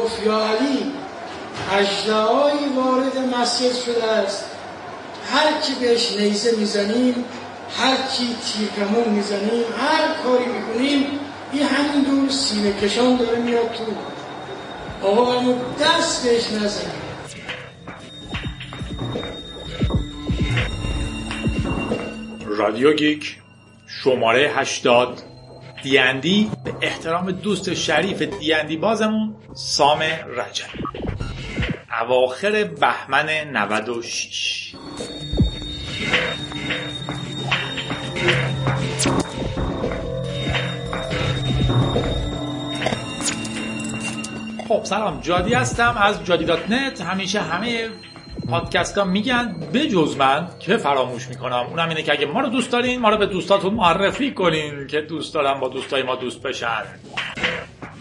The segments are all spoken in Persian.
گفت یا علی اجدهایی وارد مسجد شده است. هر کی بهش نیزه می‌زنیم هر کی تیرکمون می‌زنیم هر کاری می‌کنیم این همین دور سینه کشان داره میاد تو. آقا دست بهش نزنیم. رادیو گیک شماره 80 دیندی به احترام دوست شریف دیندی بازمون سام رجب. اواخر بهمن 96 خب سلام. جادی هستم از جادی دات نت. همیشه همه پادکست ها میگن بجز من که فراموش می‌کنم. اونم اینه که اگه ما رو دوست دارین ما رو به دوستاتون معرفی کنین که دوست دارن با دوستای ما دوست بشن.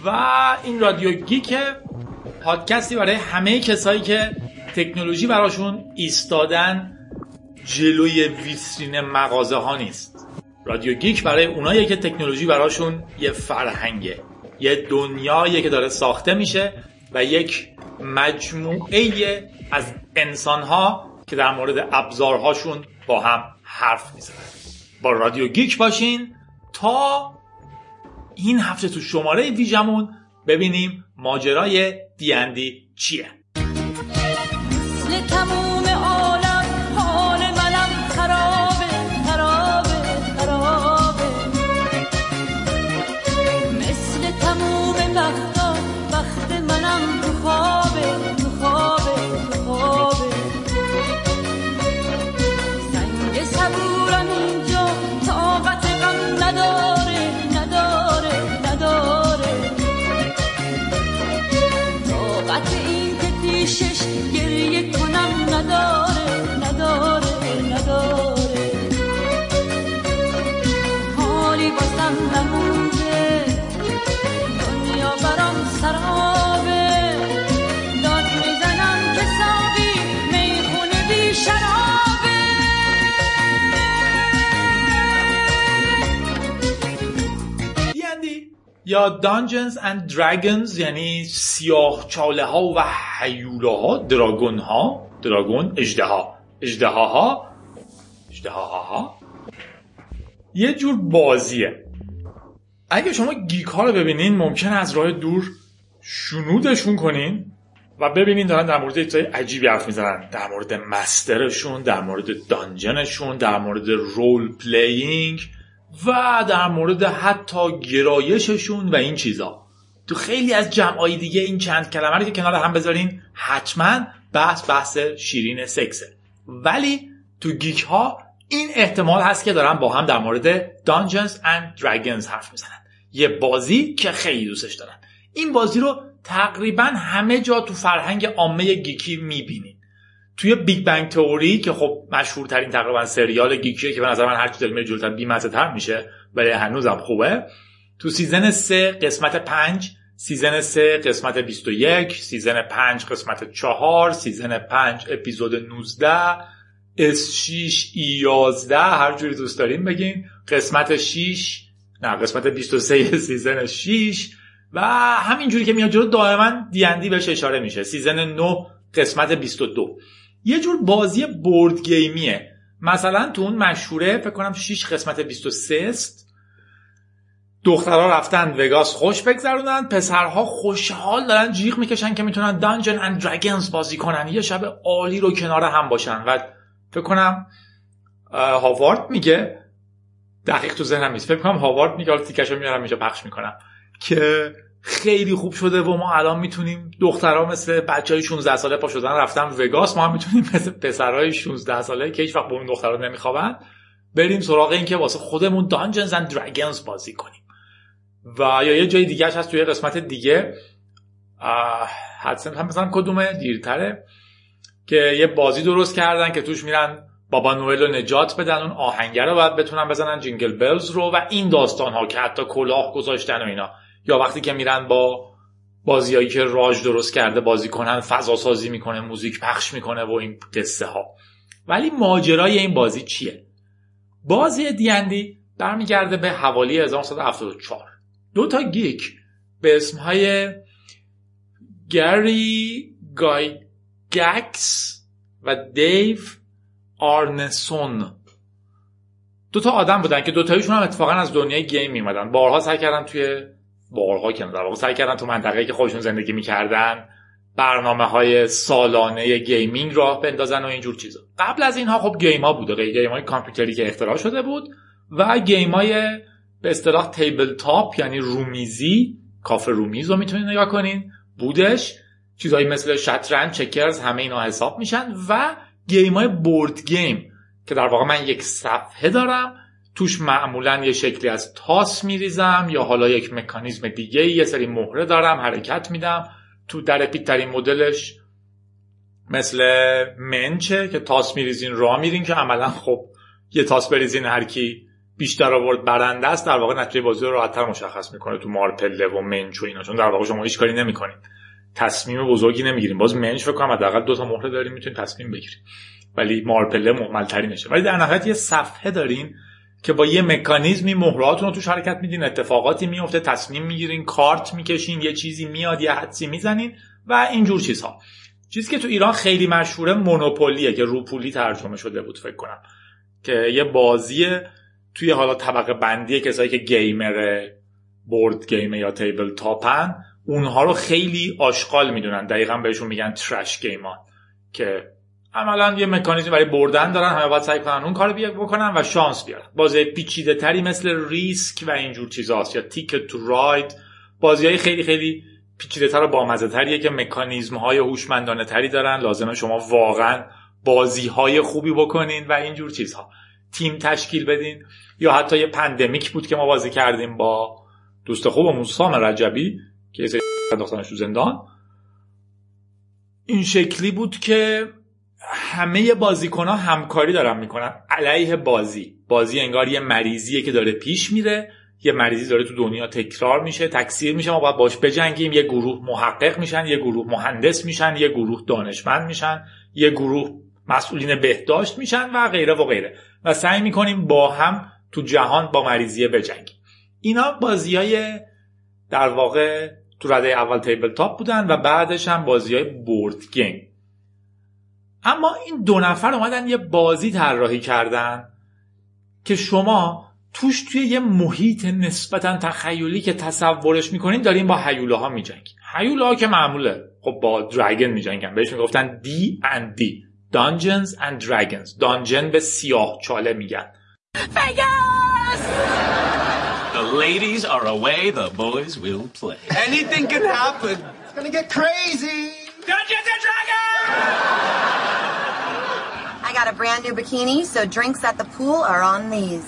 و این رادیو گیک پادکستی برای همه کسایی که تکنولوژی براشون ایستادن جلوی ویترین مغازه ها نیست. رادیو گیک برای اونایی که تکنولوژی براشون یه فرهنگه یه دنیایی که داره ساخته میشه و یک مجموعه از انسانها که در مورد ابزارهاشون با هم حرف می‌زنن. با رادیو گیک باشین تا این هفته تو شماره ویژمون ببینیم ماجرای دیندی چیه. قطع این که پیشش گریه کنم ندارم یا Dungeons and Dragons یعنی سیاه چاله ها و هیولاها dragon ها dragon اژدها اژدها؟ ها اژدها ها؟ یه جور بازیه. اگه شما geek ها رو ببینین ممکنه از راه دور شنودشون کنین و ببینین دارن در مورد چیزای عجیبی حرف می‌زنن. در مورد master شون در مورد dungeon شون در مورد role playing و در مورد حتی گرایششون و این چیزا. تو خیلی از جمعایی دیگه این چند کلمه رو که کنار هم بذارین حتما بحث بحث شیرین سکسه. ولی تو geek ها این احتمال هست که دارن با هم در مورد Dungeons and Dragons حرف می‌زنن. یه بازی که خیلی دوستش دارن. این بازی رو تقریبا همه جا تو فرهنگ عامه geek ی می‌بینین توی Big Bang Theory که خب مشهورترین تقریبا سریال geek یه که به نظر من هر چی داره جلوتر بیمزه تر میشه ولی هنوزم خوبه. تو season 3 قسمت 5 season 3 قسمت 21 season 5 قسمت 4 season 5 اپیزود 19 S 6 E 11 هر جوری دوست دارین بگین. قسمت 6 نه قسمت 23 season 6 و همینجوری که میاد جلو دائما دیندی بهش اشاره میشه. season 9 قسمت 22 یه جور بازی board game یه مثلا تو اون مشهوره فکر کنم 6 قسمت 23 است. دخترها رفتن وگاس خوش بگذرونن پسرها خوشحال دارن جیغ می‌کشن که می‌تونن دانجن اند دراگونز بازی کنن. یه شب عالی رو کنار هم باشن. و فکر کنم هاوارد میگه دقیق تو ذهنم نیست. فکر کنم هاوارد میگه حالا میارم اینجا پخش می‌کنم که خیلی خوب شده و ما الان می‌تونیم دخترها مثل بچه های 16 ساله پا شدن رفتن وگاس ما هم می‌تونیم مثل پسرهای 16 ساله که هیچ وقت با اون دخترها نمیخوابن بریم سراغ این که واسه خودمون Dungeons and Dragons بازی کنیم. و یا یه جای دیگه هست توی قسمت دیگه حدسم هم مثلا کدومه؟ دیرتره. که یه بازی درست کردن که توش میرن بابا نوئل رو نجات بدن اون آهنگر رو باید بتونن بزنن Jingle Bells رو و این داستان ها که حتی کلاه گذاشتن و اینا. یا وقتی که میرن با بازیایی که راج درست کرده بازی کنن فضا سازی می‌کنه موزیک پخش می‌کنه و این قصه ها ولی ماجرای این بازی چیه؟ بازی دیندی برمیگرده به حوالی 1974 دو تا geek به اسمهای گری گایگکس و دیو آرنسون. دو تا آدم بودن که دو تایشون هم اتفاقا از دنیای game میومدن بارها سعی کردن توی بارها که در واقع سعی کردن تو منطقه که خودشون زندگی می‌کردن برنامه های سالانه gaming راه بندازن و اینجور چیزا. قبل از اینها خب game ها بوده. game های کامپیوتری که اختراع شده بود و game های به اصطلاح tabletop یعنی رومیزی کافه رومیز رو می‌تونید نگاه کنین. بودش چیزهایی مثل شطرنج checkers همه اینا حساب میشن و game های board game که در واقع من یک صفحه دارم توش معمولا یه شکلی از تاس میریزم یا حالا یک مکانیزم دیگه یه سری مهره دارم حرکت میدم. تو در پیترین مدلش مثل منچه که تاس میریزین را میرین که عملا خب یه تاس بریزین هر کی بیشتر آورد برنده است. در واقع نتیجه بازی رو راحتتر مشخص می‌کنه تو مارپله و منچ و اینا چون در واقع شما هیچ کاری نمی‌کنید. تصمیم بزرگی نمی‌گیریم باز منچ فکر کنم حداقل دو تا مهره داریم می‌تونید تصمیم بگیرید ولی مارپله محمل ترینشه ولی در نهایت یه صفحه دارین که با یه مکانیزمی مهراتون رو توش حرکت میدین اتفاقاتی میفته تصمیم می‌گیرین کارت می‌کشین یه چیزی میاد یه حدسی می‌زنین و اینجور چیزها. چیزی که تو ایران خیلی مشهوره مونوپولیه که روپولی ترجمه شده بود فکر کنم. که یه بازی توی حالا طبقه بندی کسایی که گیمر بورد گیمه یا تیبل تاپن اونها رو خیلی آشغال می‌دونن. دقیقا بهشون میگن ترش گیمان که عملا یه مکانیزم برای بردن دارن همه باید سعی کنن اون کارو بکنن و شانس بیارن. بازی پیچیده تری مثل ریسک و اینجور چیزاست یا تیکت تو راید بازی های خیلی خیلی پیچیده تر و بامزه تریه که مکانیزم های هوشمندانه تری دارن. لازمه شما واقعا بازی های خوبی بکنین و اینجور چیزها. تیم تشکیل بدین. یا حتی یه پندمیک بود که ما بازی کردیم با دوست خوبمون سام رجبی که یه تو زندان. این شکلی بود که همه بازیکن ها همکاری دارن می‌کنن. علیه بازی. بازی انگار یه مریضیه که داره پیش میره. یه مریضی داره تو دنیا تکرار میشه تکثیر میشه. ما باید باش بجنگیم. یه گروه محقق میشن یه گروه مهندس میشن یه گروه دانشمند میشن یه گروه مسئولین بهداشت میشن و غیره و غیره. و سعی می‌کنیم با هم تو جهان با مریضیه بجنگیم. اینا بازی های در واقع تو رده اول تیبل تاپ بودن و بعدش هم بازی های بورد گیم. اما این دو نفر اومدن یه بازی طراحی کردن که شما توش توی یه محیط نسبتا تخیلی که تصورش می‌کنین دارین با حیوله ها میجنگ حیوله ها که معموله خب با دراگن میجنگن بهش می‌گفتن دی and دی Dungeons and Dragons دانجن به سیاه چاله میگن The ladies are away, the boys will play. Anything can happen. It's gonna get crazy. Dungeons and Dragons! I got a brand new bikini, so drinks at the pool are on these.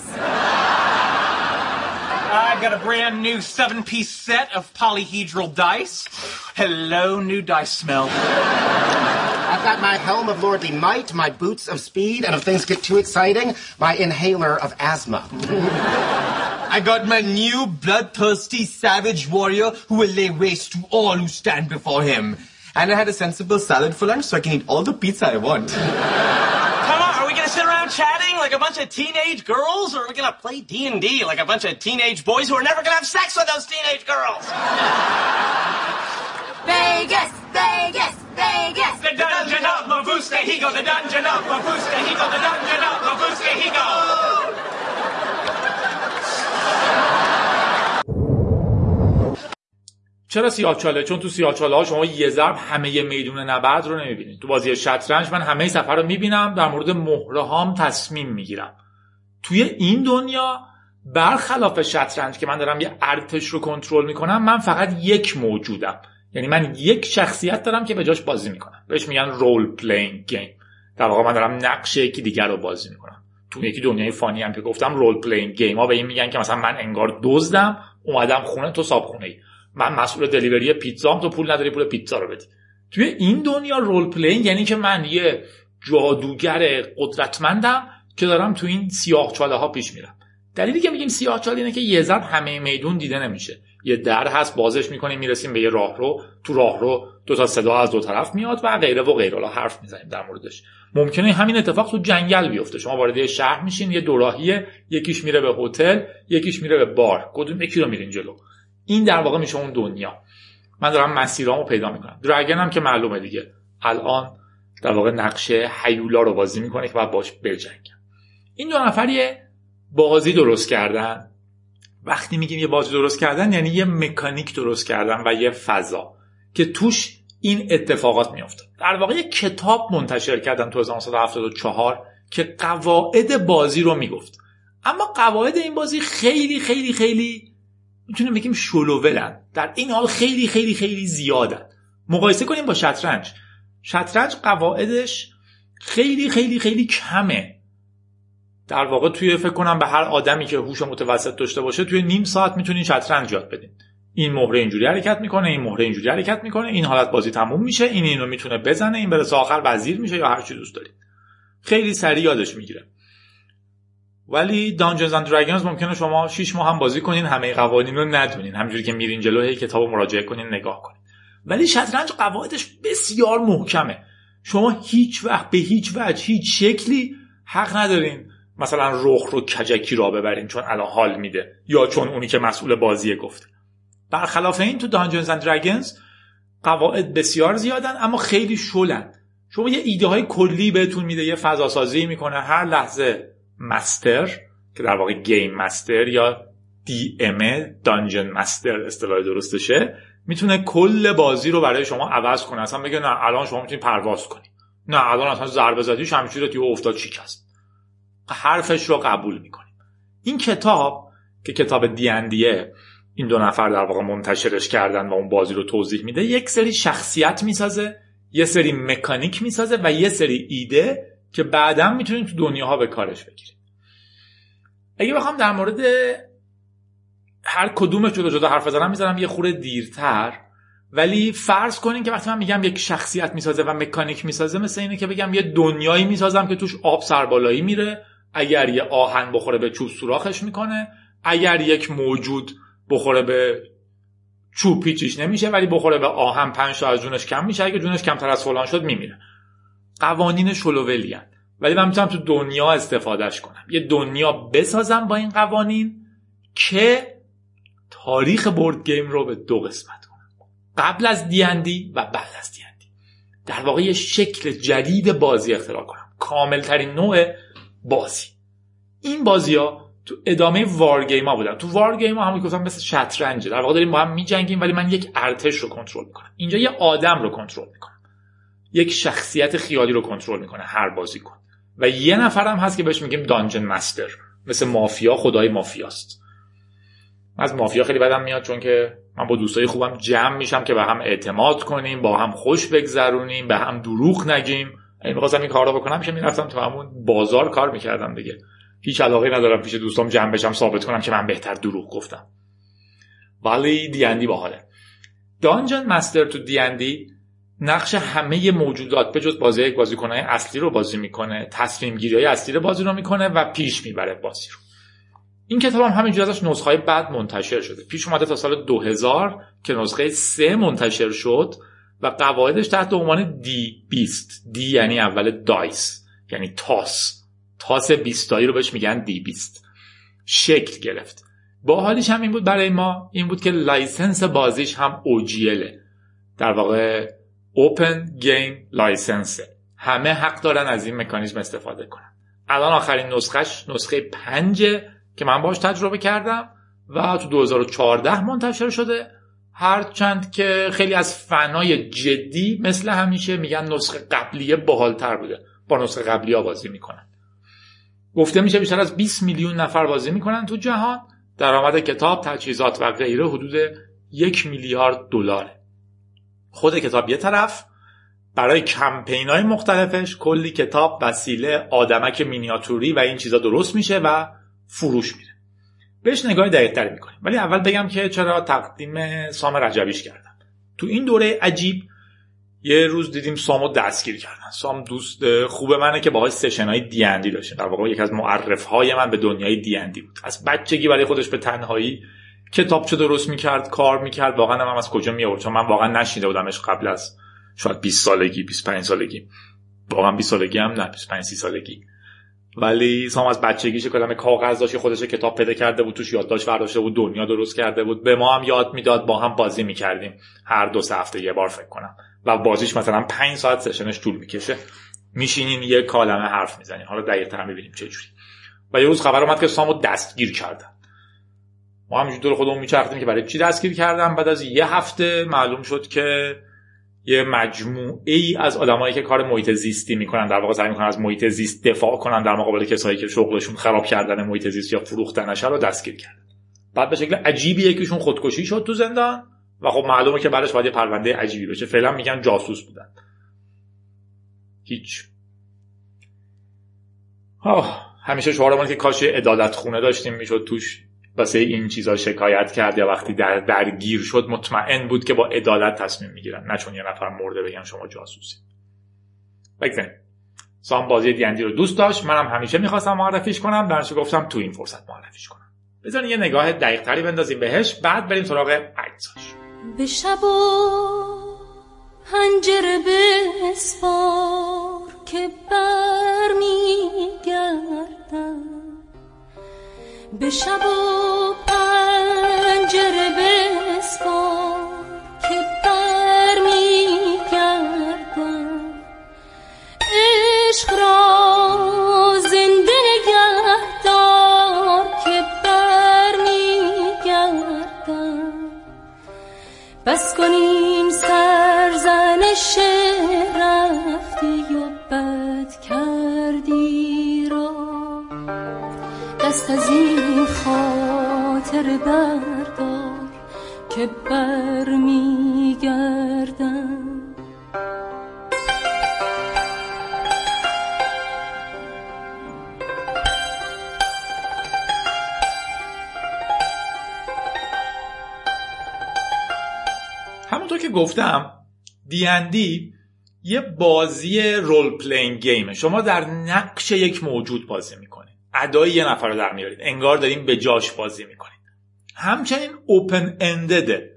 I've got a brand new seven piece set of polyhedral dice. Hello, new dice smell. I've got my helm of lordly might, my boots of speed, and if things get too exciting, my inhaler of asthma. I got my new bloodthirsty savage warrior who will lay waste to all who stand before him. And I had a sensible salad for lunch so I can eat all the pizza I want. Sit around chatting like a bunch of teenage girls, or are we gonna play D and D like a bunch of teenage boys who are never gonna have sex with those teenage girls? Vegas, Vegas, Vegas. The dungeon of Mavuska Higo, the dungeon of Mavuska Higo, the dungeon of Mavuska Higo. چرا سیاهچاله چون تو سیاهچاله ها شما یه ضرب همه میدون نبرد رو نمی‌بینید. تو بازی شطرنج من همه صفحه رو می‌بینم در مورد مهره هام تصمیم می‌گیرم. توی این دنیا برخلاف شطرنج که من دارم یه ارتش رو کنترل می‌کنم من فقط یک موجودم. یعنی من یک شخصیت دارم که به جاش بازی می‌کنم. بهش میگن role playing game در واقع من دارم نقش یکی دیگر رو بازی می‌کنم. تو یکی دنیای فانی هم که گفتم role playing game ها به این میگن که مثلا من انگار دزدم اومدم خونه تو صاحب خونه ای من مسئول دلیوری پیتزام تو پول نداری پول پیتزا رو بدی. توی این دنیا رول پلین یعنی که من یه جادوگر قدرتمندم که دارم تو این سیاه چاله ها پیش میرم. دلیلی که میگیم سیاه چاله اینه که یه ضرب همه میدون دیده نمیشه. یه در هست بازش می‌کنیم می‌رسیم به یه راهرو تو راهرو دو تا صدا از دو طرف میاد و غیره و غیره. حرف می‌زنیم در موردش. ممکنه همین اتفاق تو جنگل بیفته. شما وارد یه شهر میشین یه دوراهیه یکیش میره به هتل یکیش میره به بار. کدوم یکی رو میرین جلو؟ این در واقع میشه اون دنیا. من دارم مسیرامو پیدا می‌کنم. درگن هم که معلومه دیگه. الان در واقع نقشه حیولا رو بازی می‌کنه که باید باش بجنگم این دو نفر یه بازی درست کردن. وقتی میگیم یه بازی درست کردن یعنی یه مکانیک درست کردن و یه فضا که توش این اتفاقات میفته در واقع یه کتاب منتشر کردن تو 1974 که قواعد بازی رو می‌گفت. اما قواعد این بازی خیلی خیلی خیلی می‌تونیم بگیم شلوولن در این حال خیلی خیلی خیلی زیادن. مقایسه کنیم با شطرنج. شطرنج قواعدش خیلی خیلی خیلی کمه. در واقع توی فکر کنم به هر آدمی که هوش متوسط داشته باشه توی نیم ساعت می‌تونین شطرنج یاد بدین. این مهره اینجوری حرکت می‌کنه این مهره اینجوری حرکت می‌کنه این حالت بازی تموم میشه این اینو می‌تونه بزنه این برسه آخر وزیر میشه یا هر چی دوست دارید. خیلی سریع یادش می‌گیره. ولی دانجنز اند دراگونز ممکنه شما 6 ماه هم بازی کنین همه قوانین رو ندونین. همجوری که میرین جلو هی کتاب مراجعه کنین نگاه کنین. ولی شطرنج قواعدش بسیار محکمه. شما هیچ وقت به هیچ وجه هیچ شکلی حق ندارین مثلا رخ رو کجکی را ببرین چون الان حال میده یا چون اونی که مسئول بازیه گفته. برخلاف این تو دانجنز اند دراگونز قواعد بسیار زیادن اما خیلی شلن شما یه ایده های کلی بهتون میده یه فضا سازی می‌کنه هر لحظه مستر که در واقع گیم مستر یا دی ام دانجن مستر اصطلاح درستشه می‌تونه کل بازی رو برای شما عوض کنه. اصلا بگه نه الان شما می‌تونید پرواز کنی. نه الان اصلا ضربه زدی شمشیر تو افتاد چیک هست حرفش رو قبول می‌کنیم. این کتاب که کتاب دیندیه این دو نفر در واقع منتشرش کردن و اون بازی رو توضیح میده یک سری شخصیت می‌سازه یه سری مکانیک می‌سازه و یه سری ایده که بعدا می‌تونید تو دنیاها به کارش بگیرید اگه بخوام در مورد هر کدومش جدا جدا حرف بزنم می‌زنم یه خوره دیرتر. ولی فرض کنین که وقتی من میگم یک شخصیت می‌سازه و مکانیک می‌سازه مثل اینه که بگم یه دنیایی می‌سازم که توش آب سربالایی میره. اگر یه آهن بخوره به چوب سوراخش می‌کنه. اگر یک موجود بخوره به چوب پیچیش نمیشه. ولی بخوره به آهن پنج تا از جونش کم میشه. اگه جونش کمتر از فلان شد میمیره. قوانین شلوولی ولی من می‌تونم تو دنیا استفادهش کنم. یه دنیا بسازم با این قوانین که تاریخ بورد گیم رو به دو قسمت کنم. قبل از دیندی و بعد از دیندی در واقع یه شکل جدید بازی اختراع کنم. کامل ترین نوع بازی. این بازی ها تو ادامه وارگیم ها بودن. تو وارگیم ها همون گفتم مثل شطرنجه در واقع داریم با هم میجنگیم ولی من یک ارتش رو کنترل می‌کنم. اینجا یه آدم رو کنترل می‌کنم. یک شخصیت خیالی رو کنترل می‌کنه هر بازی کن و یه نفر هم هست که بهش میگیم دانجن مستر. مثل مافیا خدای مافیاست. از مافیا خیلی بدم میاد چون که من با دوستای خوبم جمع میشم که به هم اعتماد کنیم با هم خوش بگذرونیم به هم دروغ نگیم. اگه می‌خواستم این کار رو بکنم که می‌رفتم تو همون بازار کار می‌کردم دیگه. هیچ علاقه ندارم پیش دوستام جمع بشم ثابت کنم که من بهتر دروغ گفتم. ولی دیندی باحاله. دانجن مستر تو دیندی نقش همه موجودات به جز بازی یک بازیکنهای اصلی رو بازی می‌کنه تصمیم گیری های اصلی رو بازی رو می‌کنه و پیش می‌بره بازی رو. این کتاب هم همینجور ازش نسخه های بعد منتشر شده. پیش اومده تا سال 2000 که نسخه سه منتشر شد و قواعدش تحت عنوان دی بیست دی یعنی اول دایس یعنی تاس. تاس بیستایی رو بهش میگن دی بیست شکل گرفت. با حالیش هم این بود برای ما. این بود که license بازیش هم OGL ه در واقع Open Game License. همه حق دارن از این مکانیزم استفاده کنن. الان آخرین نسخهش نسخه پنجه که من باش تجربه کردم و تو 2014 منتشر شده. هرچند که خیلی از فنای جدی مثل همیشه میگن نسخه قبلیه باحالتر بوده. با نسخه قبلی ها بازی می‌کنن. گفته میشه بیشتر از 20 میلیون نفر بازی می‌کنن تو جهان. درآمد کتاب تجهیزات و غیره حدود یک میلیارد دلاره. خود کتاب یه طرف برای کمپین های مختلفش کلی کتاب وسیله آدمک مینیاتوری و این چیزا درست میشه و فروش میره. بهش نگاه دقیق تری می‌کنیم. ولی اول بگم که چرا تقدیم سام رجبیش کردم تو این دوره عجیب یه روز دیدیم سامو دستگیر کردن. سام دوست خوب منه که باهاش سشن های دیندی داشته در واقع یکی از معرف های من به دنیای دیندی بود. از بچگی برای خودش به تنهایی کتابچه درست می‌کرد کار می‌کرد واقعا من از کجا میآورد؟ چون من واقعا نشیده بودمش قبل از شاید 20 سالگی 25 سالگی. واقعا 20 سالگی هم نه 25 30 سالگی. ولی سام از بچگیش کلمه کاغذ داشت خودش کتاب پیدا کرده بود توش یادداشت برداشته بود دنیا درست کرده بود. به ما هم یاد می‌داد با هم بازی می‌کردیم. هر دو سه هفته یه بار فکر کنم. و بازیش مثلا پنج ساعت سشنش طول می‌کشه. میشینین یه کالمه حرف می‌زنین حالا دقیق تر می‌بینیم چه جوری. و یه روز خبر اومد که سامو دستگیر کردن. ما همینجور دور خودمون میچرختیم که برای چی دستگیر کردن بعد از یه هفته معلوم شد که یه مجموعه ای از آدمایی که کار محیط زیستی می‌کنن در واقع سعی می‌کنن از محیط زیست دفاع کنن در مقابل کسایی که شغلشون خراب کردن محیط زیست یا فروختنش رو دستگیر کردن. بعد به شکل عجیبی یکیشون خودکشی شد تو زندان و خب معلومه که بعدش باید یه پرونده عجیبی بشه. فعلا میگن جاسوس بودن. هیچ. آه همیشه شعارمون که کاش عدالت خونه داشتیم می‌شد توش واسه این چیزا شکایت کرد یا وقتی در درگیر شد مطمئن بود که با عدالت تصمیم می‌گیرن نه چون یه نفر مرده بگن شما جاسوسی. بگذاریم سام بازی دیندی رو دوست داشت. منم همیشه می‌خواستم معرفیش کنم. درش گفتم تو این فرصت معرفیش کنم. بذارین یه نگاه دقیق تری بندازیم بهش. بعد بریم سراغ عکساش به شب و هنجره بسپار که برمیگردم. به شب و گفتم دی یه بازی رول پلین گیمه شما در نقش یک موجود بازی می‌کنید. ادای یه نفر رو در میارید انگار دارین به جاش بازی می‌کنید. همچنین اوپن اندده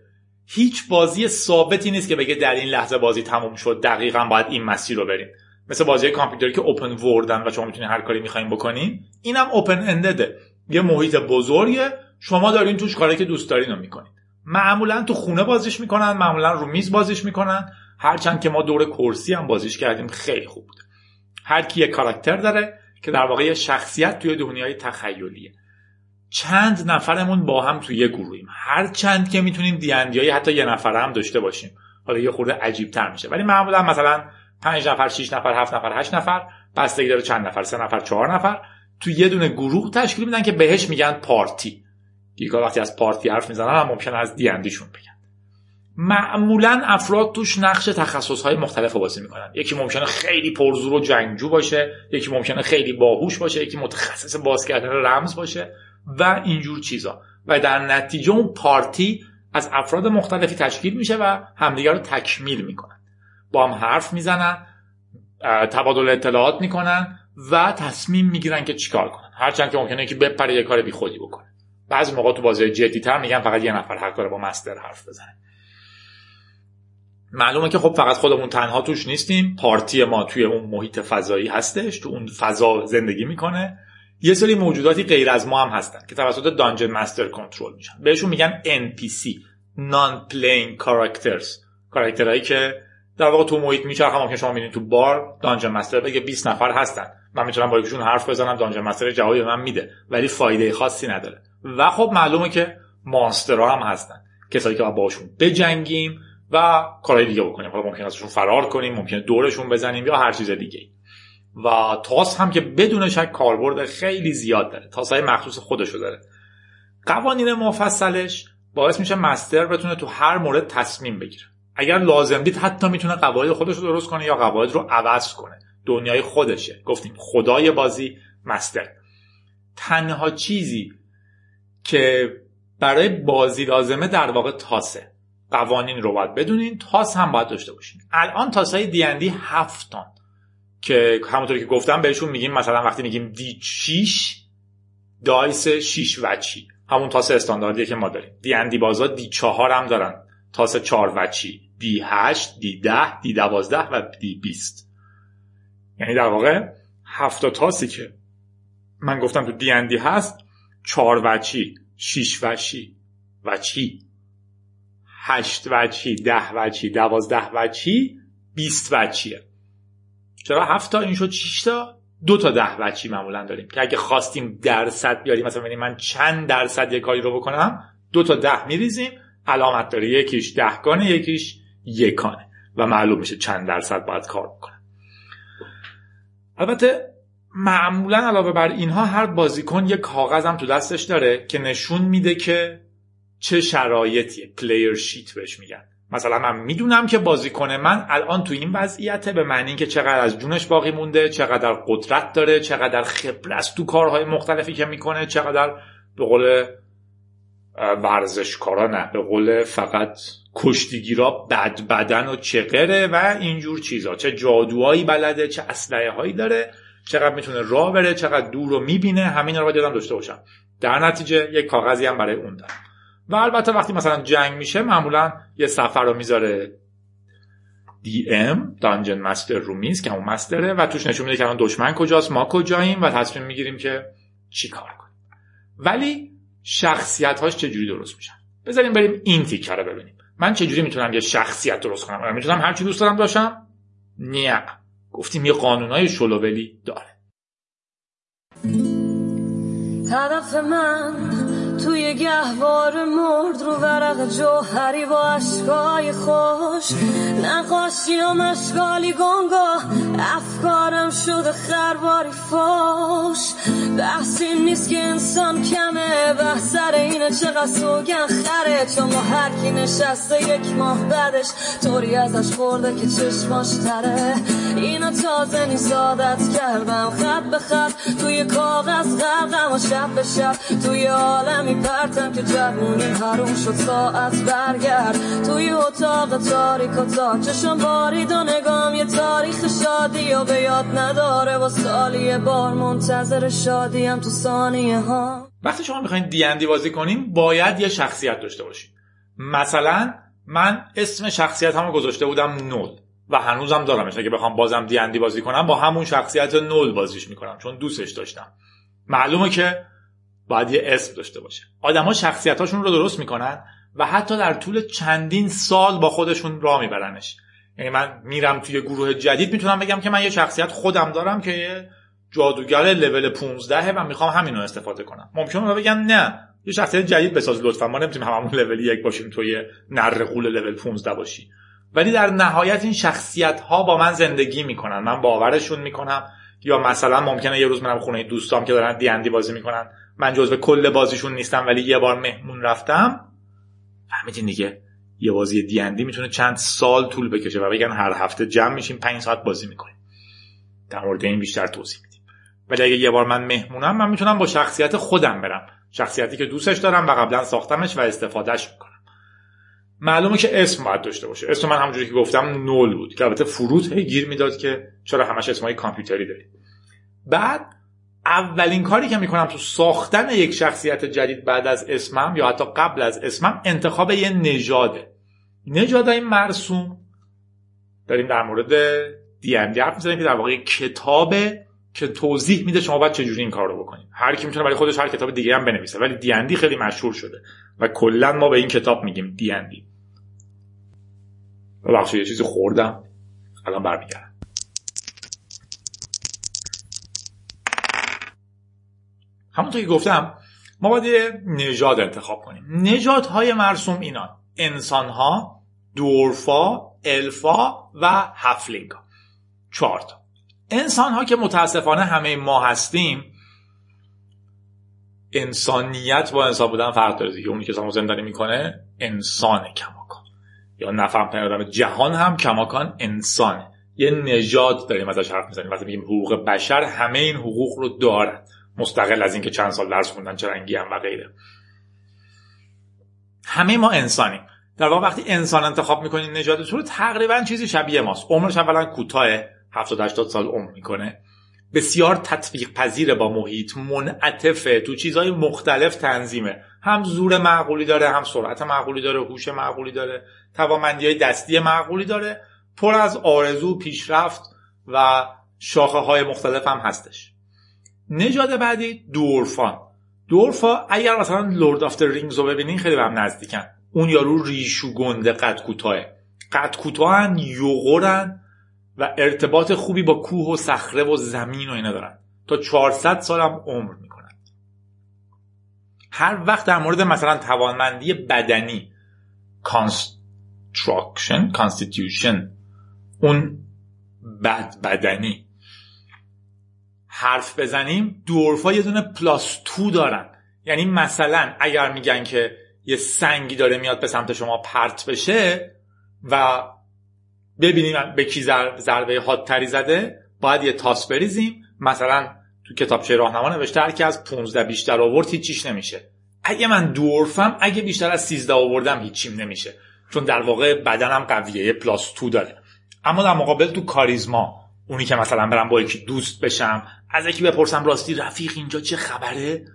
هیچ بازی ثابتی نیست که بگه در این لحظه بازی تموم شد دقیقا باید این مسیر رو بریم. مثل بازی کامپیوتری که اوپن وردن و شما می‌تونید هر کاری می‌خواین بکنین اینم اوپن اندده یه محیط بزرگه. شما دارین توش کاری که دوست دارین رو می‌کنید. معمولا تو خونه بازیش می‌کنن معمولا رو میز بازیش می‌کنن. هرچند که ما دور کرسی هم بازیش کردیم خیلی خوب بود. هر کی یه کاراکتر داره که در واقع یه شخصیت توی دنیای تخیلیه. چند نفرمون با هم توی یه گروهیم. هر چند که می‌تونیم دیندیایی حتی یه نفر هم داشته باشیم. حالا یه خورده عجیب تر میشه. ولی معمولا مثلا پنج نفر 6 نفر هفت نفر هشت نفر بستگی داره چند نفر سه نفر چهار نفر تو یه دونه گروه تشکیل میدن که بهش میگن پارتی. دیگه وقتی از پارتی حرف می‌زنن هم ممکنه از دیندیشون بگن. معمولا افراد توش نقش تخصص های مختلف بازی می‌کنن. یکی ممکنه خیلی پرزور و جنگجو باشه یکی ممکنه خیلی باهوش باشه یکی متخصص باز کردن رمز باشه و اینجور چیزا. و در نتیجه اون پارتی از افراد مختلفی تشکیل میشه و همدیگر رو تکمیل می‌کنن. با هم حرف می‌زنن تبادل اطلاعات می‌کنن و تصمیم می‌گیرن که چیکار کنن. هرچند که ممکنه که بپره یه کار بیخودی بکنه. بعضی موقع تو بازی جدی تر میگن فقط یه نفر حق داره با مستر حرف بزنه. معلومه که خب فقط خودمون تنها توش نیستیم. پارتی ما توی اون محیط فضایی هستش تو اون فضا زندگی می‌کنه. یه سری موجوداتی غیر از ما هم هستن که توسط دانجن مستر کنترل میشن. بهشون میگن NPC non playing characters. کاراکترهایی که در واقع تو محیط میچرخن. ممکن شما می‌بینید تو بار دانجن مستر بگه 20 نفر هستن. من می‌تونم با یکیشون حرف بزنم. دانجن مستر جوابی من میده. ولی فایده خاصی نداره. و خب معلومه که مانسترها هم هستن. کسایی که باشون بجنگیم و کارهای دیگه بکنیم. حالا ممکن ازشون فرار کنیم ممکن دورشون بزنیم یا هر چیز دیگه و تاس هم که بدون شک کاربرد خیلی زیاد داره. تاس های مخصوص خودشو داره. قوانین مفصلش باعث میشه مستر بتونه تو هر مورد تصمیم بگیره. اگر لازم دید حتی می‌تونه قواعد خودش رو درست کنه یا قواعد رو عوض کنه. دنیای خودشه. گفتیم خدای بازی مستر. تنها چیزی که برای بازی لازمه در واقع تاسه قوانین رو باید بدونین. تاس هم باید داشته باشین. الان تاس های دی اندی هفتان که همونطور که گفتم بهشون میگیم مثلا وقتی میگیم دی 6 دایس 6 وچی همون تاس استانداردیه که ما داریم. دی اندی بازا دی 4 هم دارن. تاس 4 وچی دی 8 دی 10 دی 12 و دی 20 یعنی در واقع هفت تاسی که من گفتم تو دیندی هست چهار وچی شیش وچی وچی هشت وچی ده وچی دوازده وچی بیست وچیه چرا؟ هفت تا این شد شیش تا دو تا ده وچی معمولا داریم که اگه خواستیم درصد بیاریم مثلا ببینیم من چند درصد یه کاری رو بکنم دو تا ده میریزیم علامت داره یکیش دهگانه یکیش یکانه و معلوم میشه چند درصد باید کار بکنه البته معمولا علاوه بر اینها هر بازیکن یک کاغذ هم تو دستش داره که نشون میده که چه شرایطیه. پلیر شیت بهش میگن. مثلا من می‌دونم که بازیکن من الان تو این وضعیته به معنی که چقدر از جونش باقی مونده چقدر قدرت داره چقدر خبره است تو کارهای مختلفی که می‌کنه چقدر به قول ورزشکارا نه به قول فقط کشتیگیرا بد بدن و چقره و اینجور چیزا. چه جادوهایی بلده چه اسلحه هایی داره. چقدر می‌تونه راه بره چقدر دور رو می‌بینه همین رو باید یادم داشته باشم. در نتیجه یک کاغذی هم برای اون دارم. و البته وقتی مثلا جنگ میشه معمولا یه سفر رو می‌ذاره DM دانجن مستر رومیز که اون مستره و توش نشون میده که الان دشمن کجاست ما کجاییم و تصمیم می‌گیریم که چی کار کنیم. ولی شخصیت هاش چجوری درست میشن؟ بذاریم بریم این تیکه رو ببینیم. من چجوری می‌تونم یه شخصیت درست کنم؟ می‌تونم هر چی دوست دارم داشتم نه. گفتیم یه قانونای شلوولی داره. هدف من توی گهوار مرد رو ورق جوهری با اشکای خوش. نقاشی و مشکالی گنگا افکارم شده خرباری فاش. بحثی نیست که انسان کمه بحث سر اینه چقدر سوگن خره. چون با هر کی نشسته یک ماه بعدش طوری ازش خورده که چشماش تره. اینا تازه نیزادت کردم. خط به خط توی کاغذ غرقم و شب به شب توی عالمی پرتم که جوونی حروم شد ساعت برگرد. توی اتاق تاریک و تا چشم بارید و نگام یه تاریخ شادی و به یاد نداره. و سالی بار منتظر شادیم تو ثانیه ها. وقتی شما می‌خواین دیندی بازی کنیم باید یه شخصیت داشته باشید مثلا من اسم شخصیت همو گذاشته بودم نول و هنوزم دارمش اگه بخوام بازم دیندی بازی کنم با همون شخصیت نول بازیش می‌کنم چون دوستش داشتم. معلومه که باید یه اسم داشته باشه. آدما شخصیتاشون رو درست می‌کنن و حتی در طول چندین سال با خودشون راه میبرنش. یعنی من میرم توی گروه جدید می‌تونم بگم که من یه شخصیت خودم دارم که یه جادوگر لول 15 و می‌خوام همین رو استفاده کنم. ممکنه بگن نه یه شخصیت جدید بساز لطفا ما نمی‌تونیم هممون لول یک باشیم توی نر قول لول 15 باشی. ولی در نهایت این شخصیت ها با من زندگی می‌کنن. من باورشون می‌کنم. یا مثلا ممکنه یه روز منم خونه دوستام که دارن دیندی بازی می‌کنن. من جزو کل بازیشون نیستم ولی یه بار مهمون رفتم. فهمیدین دیگه. یه بازی دیندی می‌تونه چند سال طول بکشه و بگن هر هفته جمع میشیم پنج ساعت بازی می‌کنیم. در مورد این بیشتر توضیح میدیم. ولی اگه یه بار من مهمونم من می‌تونم با شخصیت خودم برم. شخصیتی که دوستش دارم و قبلا ساختمش و استفادهش می‌کنم. معلومه که اسم باید داشته باشه. اسم من همونجوری که گفتم نول بود. که البته فروت هی گیر می‌داد که چرا همش اسمای کامپیوتری داری. بعد اولین کاری که می‌کنم تو ساختن یک شخصیت جدید بعد از اسمم یا حتی قبل از اسمم انتخاب یه نژاده. نژادهای مرسوم. داریم در مورد دی ام دی که در واقع کتابه که توضیح میده شما باید چجوری این کار رو بکنید. هر کی می‌تونه برای خودش هر کتاب دیگه هم بنویسه. ولی دی خیلی مشهور شده. و کلا ما به این کتاب میگیم دی ببخشید یه چیزی خوردم. الان برمیگردم. همونطور که گفتم ما باید یه نژاد انتخاب کنیم. نژادهای مرسوم اینان. انسانها دورفا الفا و هفلینگ چهار تا. انسان ها که متاسفانه همه ما هستیم انسانیت با انسان بودن فرق داره دیگه. اونی که سامو زندانی می‌کنه انسان کماکان یا نفهم آدم جهان هم کماکان انسانه یه نژاد داریم ازش حرف می‌زنیم. وقتی میگیم حقوق بشر همه این حقوق رو دارن. مستقل از اینکه چند سال درس خوندن چه رنگی هم و غیره. همه ما انسانیم. در واقع وقتی انسان انتخاب می‌کنین نژادتون رو تقریبا چیزی شبیه ماست. عمرش اولا کوتاه 70 80 سال عمر می‌کنه. بسیار تطبیق پذیر با محیط منعطفه تو چیزهای مختلف تنظیمه. هم زور معقولی داره هم سرعت معقولی داره هوش معقولی داره. توانمندی های دستی معقولی داره پر از آرزو پیشرفت و شاخه های مختلف هم هستش. نژاد بعدی dwarf ان. dwarf ا اگر مثلا Lord of Rings رو ببینین خیلی به هم نزدیکن. اون یارو ریشو گنده قد کوتاه قد کوتاهن یوغورن و ارتباط خوبی با کوه و صخره و زمین و اینا دارن. تا 400 سال هم عمر می‌کنن. هر وقت در مورد مثلا توانمندی بدنی construction constitution اون بد بدنی. حرف بزنیم dwarf ا یه دونه plus two دارن. یعنی مثلا اگر میگن که یه سنگی داره میاد به سمت شما پرت بشه و ببینیم به کی ضربه حادتری زده باید یه تاس بریزیم. مثلا تو کتابچه راهنما نوشته هر کی از 15 بیشتر آورد هیچیش نمیشه. اگه من دورفم اگه بیشتر از 13 آوردم هیچیم نمیشه. چون در واقع بدنم قویه یه پلاس تو داره. اما در مقابل تو کاریزما اونی که مثلا برم با یکی دوست بشم از یکی بپرسم راستی رفیق اینجا چه خبره؟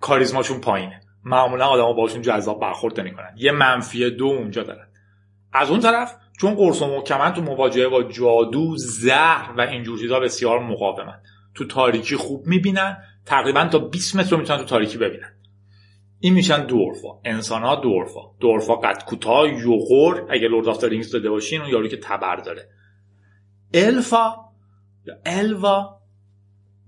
کاریزماشون پایینه. معمولا آدما باشون جذاب برخورد نمی‌کنن. یه منفی دو اونجا دارن. از اون طرف چون قرص و محکمن تو مواجهه با جادو زهر و اینجور چیزا بسیار مقاومن. تو تاریکی خوب می‌بینن تقریبا تا 20 متر رو می‌تونن تو تاریکی ببینن. این میشن dwarf ا. انسان ها dwarf ا. dwarf ا قد کوتاه یوغور اگه Lord of Rings دیده باشین اون یارو که تبر داره. الفا یا elv ا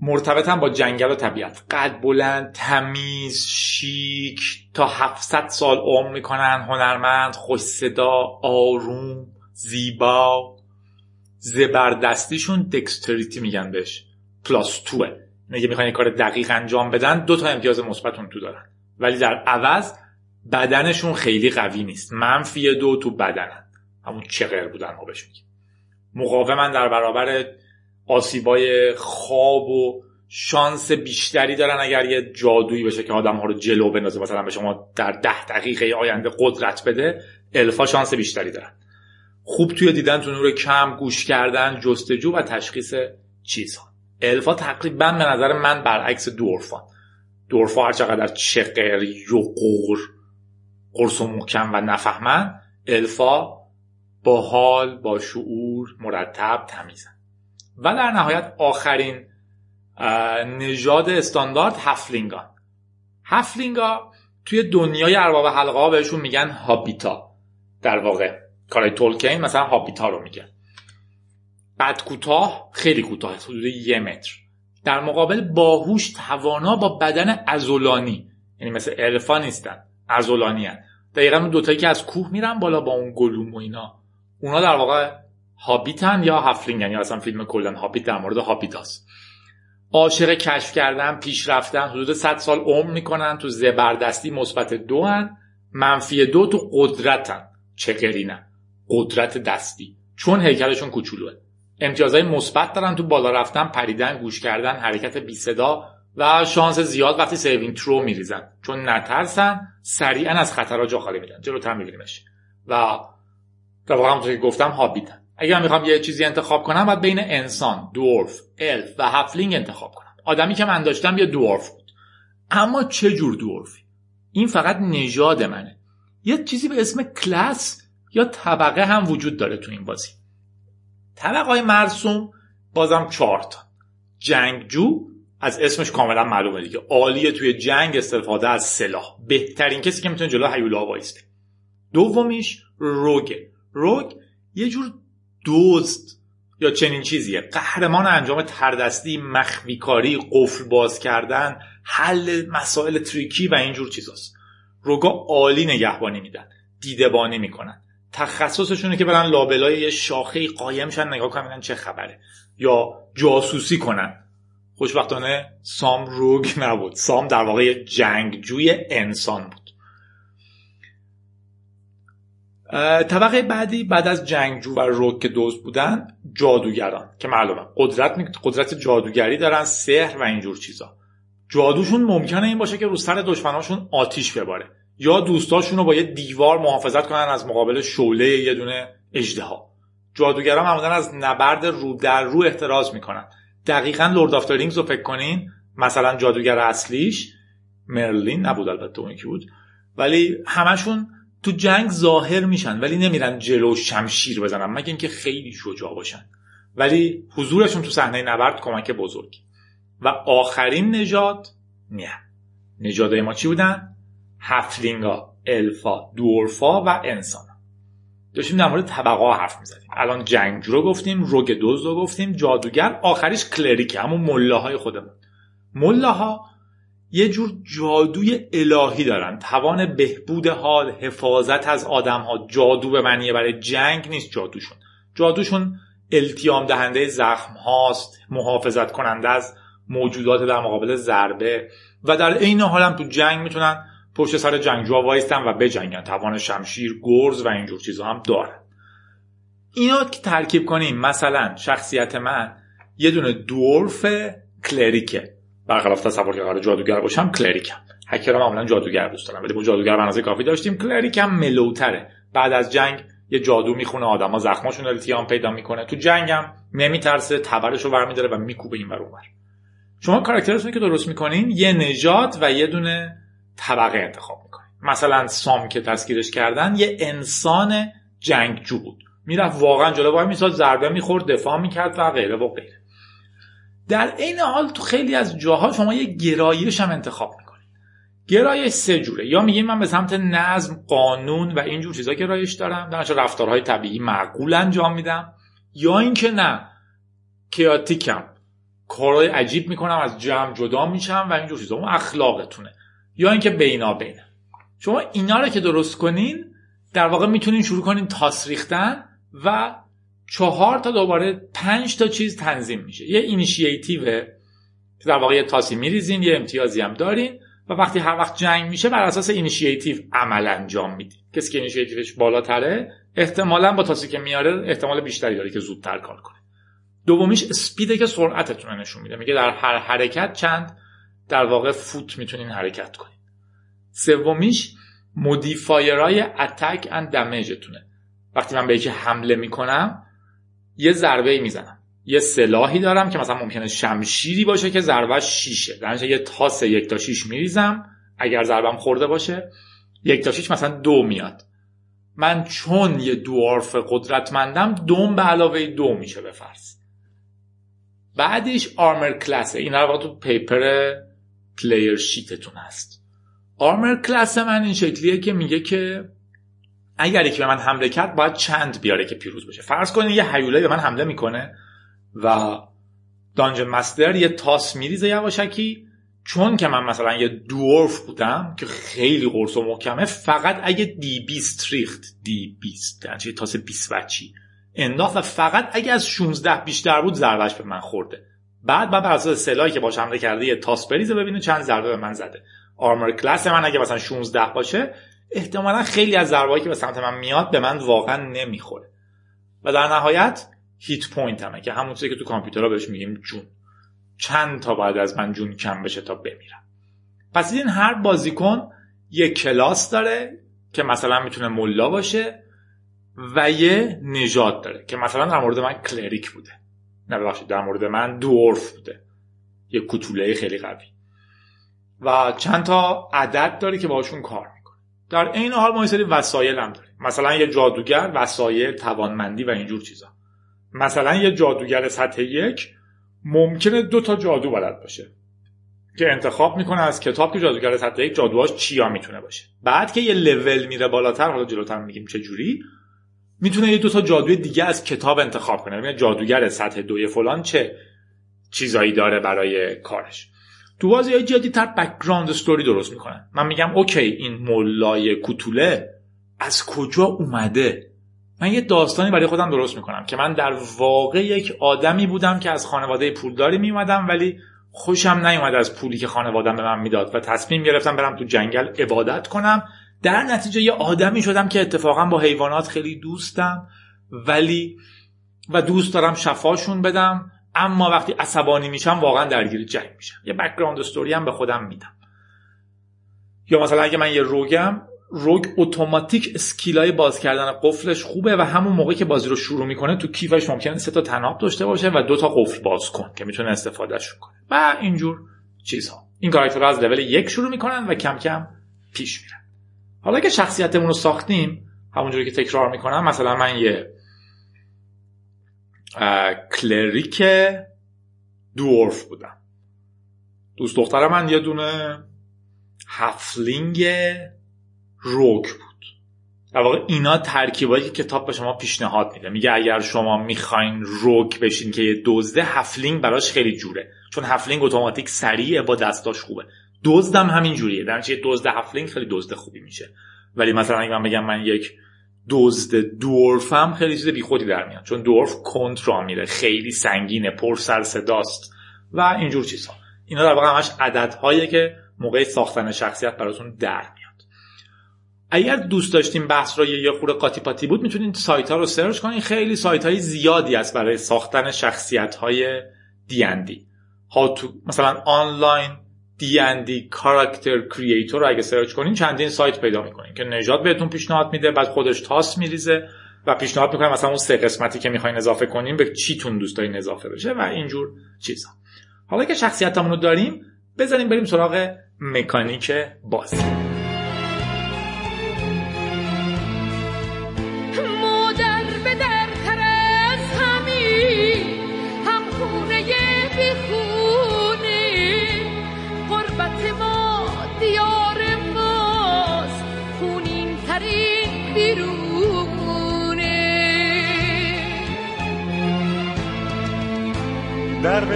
مرتبطن با جنگل و طبیعت. قد بلند تمیز شیک. تا 700 سال عمر می‌کنن. هنرمند خوش صدا آروم زیبا. زبردستیشون دکستریتی میگن بهش. پلاس توه اگه می‌خوان کار دقیق انجام بدن. دو تا امتیاز مثبت اون تو دارن. ولی در عوض بدنشون خیلی قوی نیست. منفی دو تو بدنن. همون چقر بودن ما بهش در برابر آسیبای خواب و شانس بیشتری دارن اگر یه جادویی بشه که آدم ها رو جلو بندازه. مثلا به شما در ده دقیقه آینده قدرت بده الفا شانس بیشتری دارن. خوب توی دیدن تو نور کم گوش کردن جستجو و تشخیص چیزها. الفا تقریبا به نظر من برعکس دورفان دورفا هر چقدر چقر یقور قرص و محکم و نفهمن الفا با حال با شعور مرتب تمیزن و در نهایت آخرین نژاد استاندارد هفلینگان هفلینگا توی دنیای ارباب حلقه ها بهشون میگن هابیتا. در واقع کارای تولکین مثلا هابیتا رو میگن. بعد کوتاه خیلی کوتاه حدود یه متر. در مقابل باهوش توانا با بدن ازولانی یعنی مثل الفا نیستن ازولانی هن. دقیقا اون دوتایی که از کوه میرن بالا با اون گلوم و اینا. اونا در واقع هابیتن یا هفلینگن یا اصلا فیلم کلن هابیت در مورد هابیتاست عاشق کشف کردن پیشرفتن حدود 100 سال عمر می‌کنن تو زبردستی مثبت دو هن. منفی دو تو قدرتن. چکرینن. قدرت دستی. چون هیکلشون کوچولوه. امتیازهای مثبت دارن تو بالا رفتن پریدن گوش کردن حرکت بی صدا و شانس زیاد وقتی saving throw میریزن. چون نترسن سریعا از خطرها جا خالی میدن. جلوتر میبینیمش. و در واقع همونطور که گفتم hobbit ن. اگر می‌خوام یه چیزی انتخاب کنم باید بین انسان dwarf elf و halfling انتخاب کنم. آدمی که من داشتم یه dwarf بود. اما چه جور دورفی؟ این فقط نژاد منه. یه چیزی به اسم کلاس یا طبقه هم وجود داره تو این بازی. طبقه مرسوم بازم چهار تا. جنگجو از اسمش کاملا معلومه دیگه. عالیه توی جنگ استفاده از سلاح. بهترین کسی که می‌تونه جلو هیولا وایسته دومیش روگه. روگ یه جور دزد یا چنین چیزیه. قهرمان انجام تردستی مخفی کاری قفل باز کردن حل مسائل تریکی و اینجور چیزاست. روگا عالی نگهبانی میدن. دیدبانی می‌کنن. تخصصشونه که برن لابلای یه شاخه قایم شن نگاه کنن چه خبره. یا جاسوسی کنن. خوشبختانه سام روگ نبود. سام در واقع جنگجوی انسان بود. طبقه بعدی بعد از جنگجو و روگ که دوست بودن جادوگران. که معلومه. قدرت قدرت جادوگری دارن سحر و اینجور چیزا. جادوشون ممکنه این باشه که رو سر دشمناشون آتیش بباره. یا دوستاشون رو با یه دیوار محافظت کنن از مقابل شعله یه دونه اجدها جادوگران معمولا از نبرد رو در رو احتراز می‌کنن. دقیقا لورد آف رو فکر کنین مثلا جادوگر اصلیش مرلین نبود البته اون کی بود. ولی همشون تو جنگ ظاهر میشن ولی نمیرن جلو شمشیر بزنن مگه اینکه خیلی شجاع باشن. ولی حضورشون تو صحنه نبرد کمک بزرگی و آخرین نژاد نه. نژادهای ما چی بودن؟ هفلینگا الفا دورفا و انسان داشتیم در مورد طبقه حرف می‌زدیم. الان جنگجو رو گفتیم روگ دوز رو گفتیم جادوگر آخریش کلریکه همون ملاهای خودمون. ملاها یه جور جادوی الهی دارن. توان بهبود حال حفاظت از آدم ها جادو به معنی برای جنگ نیست جادوشون. جادوشون التیام دهنده زخم هاست محافظت کننده از موجودات در مقابل ضربه. و در عین حالم تو جنگ می‌تونن پشت سر جنگجوها وایستن و بجنگن. توان شمشیر گرز و اینجور چیزا هم دارن. اینا که ترکیب کنیم مثلا شخصیت من یه دونه دورف کلریکه. برخلاف تصور که قرار جادوگر باشم کلریکم. هکرها معمولا جادوگر دوست دارم ولی با جادوگر بنازه کافی داشتیم. کلریکم ملوتره. بعد از جنگ یه جادو می‌خونه آدما زخماشون التیام پیدا می‌کنه. تو جنگم نمیترسه تبرش رو برمیداره و میکوبه این اونور شما کاراکترتون که درست می‌کنین یه نژاد و یه دونه طبقه انتخاب می‌کنین مثلا سام که تسکیرش کردن یه انسان جنگجو بود. می‌رفت واقعا جلو وای میساد ضربه می‌خورد دفاع می‌کرد و غیره و غیره. در عین حال تو خیلی از جاها شما یه گرایش هم انتخاب می‌کنید. گرایش سه جوره. یا میگیم من به سمت نظم قانون و اینجور چیزا گرایش دارم. در رفتارهای طبیعی معقول انجام میدم. یا اینکه نه کیاتیکم. کارهای عجیب می‌کنم از جمع جدا میشم و اینجور چیزا. اون اخلاقتونه. یا اینکه بینا بینه شما اینا رو که درست کنین در واقع می‌تونین شروع کنین تاس ریختن و چهار تا دوباره پنج تا چیز تنظیم میشه. یه اینیشیتیوه. که در واقع یه تاسی میریزین یه امتیازی هم دارین و وقتی هر وقت جنگ میشه بر اساس اینیشیتیو عمل انجام میدین. کسی که initiative ش بالاتره احتمالا با تاسی که میاره احتمال بیشتری داره که زودتر کار کنه. دومیش speed ه که سرعتتون نشون میده. میگه در هر حرکت چند در واقع فوت می‌تونین حرکت کنین. سومیش modifier های attack and damage تونه. وقتی من به یکی حمله می‌کنم یه ضربه ای می‌زنم. یه سلاحی دارم که مثلا ممکنه شمشیری باشه که ضربه شیشه. در یه تاس یک تا شیش میریزم اگر ضربم خورده باشه یک تا شیش مثلا دو میاد. من چون یه dwarf قدرتمندم دوم به علاوه دو میشه به فرض. بعدش armor class ه. این رو تو paper player sheet تون هست. armor class من این شکلیه که میگه که اگر یکی به من حمله کرد باید چند بیاره که پیروز بشه. فرض کنید یه حیوله به من حمله می‌کنه و دانجن مستر یه تاس میریزه یواشکی چون که من مثلا یه دورف بودم که خیلی قرص و محکمه فقط اگه دی بیست ریخت دی بیست یعنی تاس بیست وچی انداخت و فقط اگه از 16 بیشتر بود ضربش به من خورده. بعد من بر اساس سلاحی که باش حمله کرده یه تاس بریزه ببینه چند ضربه به من زده. armor class من اگه مثلا 16 باشه احتمالا خیلی از ضربه‌ای که به سمت من میاد به من واقعا نمی‌خوره. و در نهایت hit point همه که همون چیزی که تو کامپیوترها بهش میگیم جون. چند تا باید از من جون کم بشه تا بمیرم. پس این هر بازیکن یه کلاس داره که مثلا می‌تونه ملا باشه و یه نژاد داره که مثلا در مورد من cleric بوده. نه ببخشید در مورد من dwarf بوده. یه کتوله خیلی قوی. و چند تا عدد داره که باشون کار می‌کنه. در این حال ما یه سری وسایل هم داریم. مثلا یه جادوگر وسایل توانمندی و اینجور چیزا. مثلا یه جادوگر سطح یک ممکنه دو تا جادو بلد باشه. که انتخاب می‌کنه از کتاب که جادوگر سطح یک جادوهاش چیا می‌تونه باشه. بعد که یه لول میره بالاتر حالا جلوتر میگیم چه جوری می‌تونه یه دو تا جادوی دیگه از کتاب انتخاب کنه. یعنی جادوگر سطح دوی فلان چه چیزایی داره برای کارش. تو بازی های جدیدتر background story درست می‌کنن. من میگم okay این مولای کوتوله از کجا اومده؟ من یه داستانی برای خودم درست می‌کنم که من در واقع یک آدمی بودم که از خانواده پولداری میومدم ولی خوشم نیومد از پولی که خانوادم به من می‌داد و تصمیم گرفتم برم تو جنگل عبادت کنم. در نتیجه یه آدمی شدم که اتفاقا با حیوانات خیلی دوستم ولی و دوست دارم شفاشون بدم اما وقتی عصبانی میشم واقعا درگیر جنگ میشم. یه background story هم به خودم میدم. یا مثلا اگه من یه rogue م rogue اتوماتیک skill ای باز کردن قفلش خوبه و همون موقع که بازی رو شروع می‌کنه تو کیفش ممکنه سه تا تناب داشته باشه و دو تا قفل باز کن که می‌تونه استفادهش کنه. و اینجور چیزها. این کاراکترها از لول یک شروع می‌کنن و کم کم پیش میرن. حالا که شخصیتمون رو ساختیم همونجوری که تکرار می‌کنم مثلا من یه cleric dwarf بودم. دوست دختر من یه دونه halfling rogue بود. در واقع اینا ترکیبایی که کتاب به شما پیشنهاد میده. میگه اگر شما می‌خواین rogue بشین که یه دزده halfling براش خیلی جوره. چون halfling اتوماتیک سریعه با دستاش خوبه. دزدم همین جوریه. در یه دزد هفلینگ خیلی دزد خوبی میشه. ولی مثلا اگه من بگم من یک دزد دورفم خیلی چیز بیخودی در میاد. چون دورف کنترا میره. خیلی سنگینه پر سر صداست. و اینجور چیزها. اینا در واقع همش عددهایی که موقع ساختن شخصیت براتون در میاد. اگر دوست داشتیم بحث رو یه خورده قاطی پاتی بود می‌تونید سایت ها رو سرچ کنید خیلی سایت های زیادی است برای ساختن شخصیت های دی ها تو مثلا آنلاین دی کاراکتر کریئتور اگه سرچ کنین چندین سایت پیدا می‌کنین که نژاد بهتون پیشنهاد میده بعد خودش تاس میریزه و پیشنهاد می‌کنه مثلا اون سه قسمتی که می‌خواین اضافه کنین به چیتون دوست دارین اضافه بشه و اینجور چیزا. حالا که شخصیتمون رو داریم بذاریم بریم سراغ مکانیک بازی.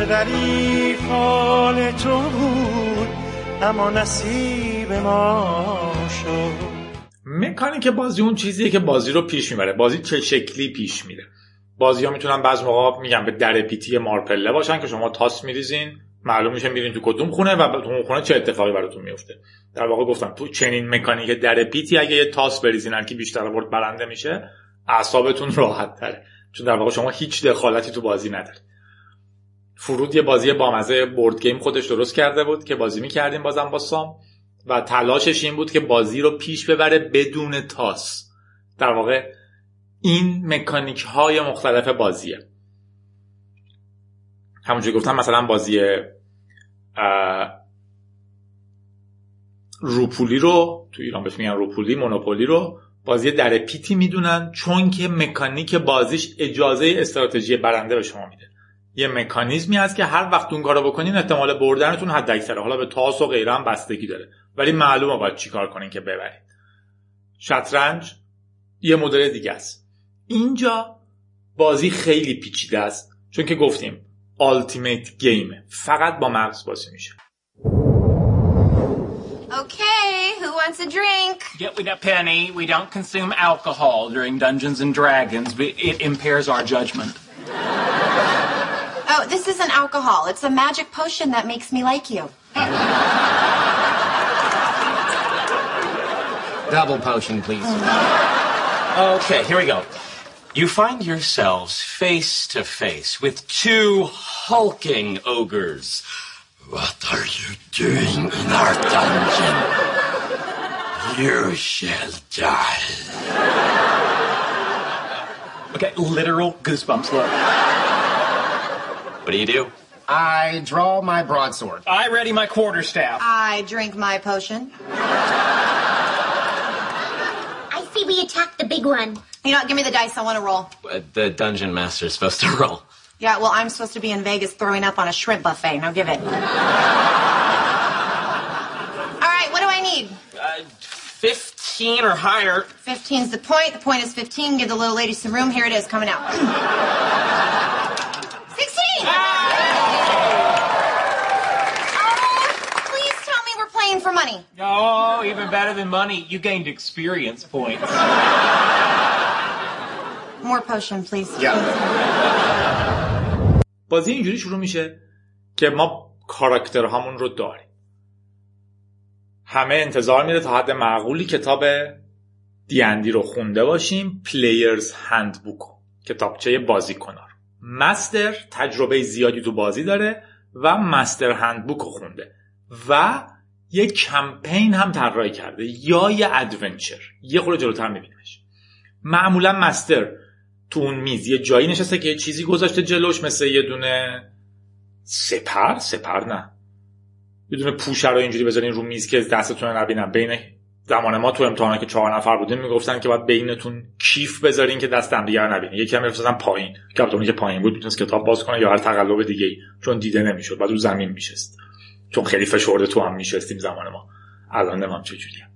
دری فال تو بود اما نصیب ما شد. مکانیک بازی اون چیزیه که بازی رو پیش می‌بره. بازی چه شکلی پیش میره. بازی ها می‌تونن بعض موقع میگن به در پیتی مارپله باشن که شما تاس میریزین. معلوم میشه میرین تو کدوم خونه و تو اون خونه چه اتفاقی براتون میفته در واقع گفتم تو چنین مکانیک در پیتی اگه یه تاس بریزین که بیشتر آورد برنده میشه اعصابتون راحت تره. چون در واقع شما هیچ دخالتی تو بازی ندارید فرود یه بازی بامزه بورد گیم خودش درست کرده بود که بازی می‌کردیم بازم با سام. و تلاشش این بود که بازی رو پیش ببره بدون تاس. در واقع این مکانیک های مختلف بازیه. همونجوری گفتم مثلا بازی روپولی رو تو ایران بهش میگن روپولی مونوپولی رو بازی در پیتی می‌دونن چون که مکانیک بازیش اجازه استراتژی برنده به شما میده. یه مکانیزمی هست که هر وقت اون کارو بکنین احتمال بردنتون حد اکثره حالا به تاس و غیره هم بستگی داره ولی معلومه باید چیکار کنین که ببرید شطرنج یه مدل دیگه است اینجا بازی خیلی پیچیده است چون که گفتیم Ultimate گیمه فقط با مغز بازی میشه Okay, who wants a drink? Get with that penny. We don't consume alcohol during Dungeons and Dragons. It impairs our judgment. Oh, this isn't alcohol. It's a magic potion that makes me like you. Double potion, please. Okay, here we go. You find yourselves face to face with two hulking ogres. What are you doing in our dungeon? You shall die. Okay, literal goosebumps. Look. What do you do? I draw my broadsword. I ready my quarterstaff. I drink my potion. I see we attacked the big one. You know what? Give me the dice. I want to roll. Uh, the dungeon master's supposed to roll. Yeah, well, I'm supposed to be in Vegas throwing up on a shrimp buffet. Now give it. All right, what do I need? Uh, 15 or higher. 15's the point. The point is 15. Give the little lady some room. Here it is, coming out. playing for money. Oh, even better than money. You gained experience points. More potion, please. بازی اینجوری شروع میشه که ما کاراکتر همون رو داریم همه انتظار میره تا حد معقولی کتاب دیندی رو خونده باشیم پلیرز هندبوک کتابچه بازی کنار مستر تجربه زیادی تو بازی داره و master handbook رو خونده و یه کمپین هم طراحی کرده یا یه adventure یه خورده جلوتر میبینیمش معمولا master تو اون میز یه جایی نشسته که یه چیزی گذاشته جلوش مثل یه دونه سپر؟ سپر نه. یه دونه پوشه رو اینجوری بذارین رو میز که دستتون نبینن. بین زمان ما تو امتحانا که چهار نفر بودیم می‌گفتن که باید بینتون کیف بذارین که دست هم دیگر نبینه. یکی هم میفرستن پایین. کاپیتانی که پایین بود می‌تونست کتاب باز کنه یا هر تقلب دیگه ای چون دیده نمی‌شد. بعد رو زمین میشست. چون خیلی فشرده تو هم میشستیم زمان ما. الان نمام چجوریه.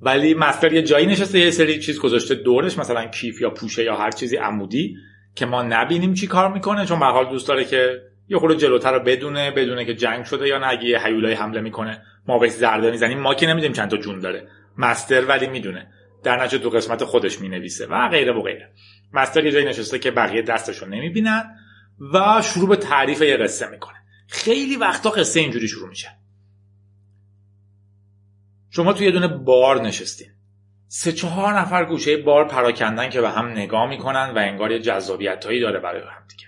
ولی مستر یه جایی نشسته یه سری چیز گذاشته دورش مثلا کیف یا پوشه یا هر چیزی عمودی که ما نبینیم چی کار می‌کنه چون به حال دوست داره که یه خورده جلوتر رو بدونه بدونه که جنگ شده یا نه اگه یه هیولای حمله می‌کنه ما بهش ضربه می‌زنیم. ما که نمی‌دونیم چند تا جون داره. مستر ولی می‌دونه. در نتیجه تو قسمت خودش می‌نویسه و غیره و غیره. مستر یه جایی نشسته که بقیه دستشو نمی‌بینن و شروع به تعریف یه قصه می‌کنه. خیلی وقتا قصه اینجوری شروع میشه. شما توی یه دونه بار نشستین. سه چهار نفر گوشه بار پراکندن که به هم نگاه می‌کنن و انگار یه جذابیت هایی داره برای هم دیگه.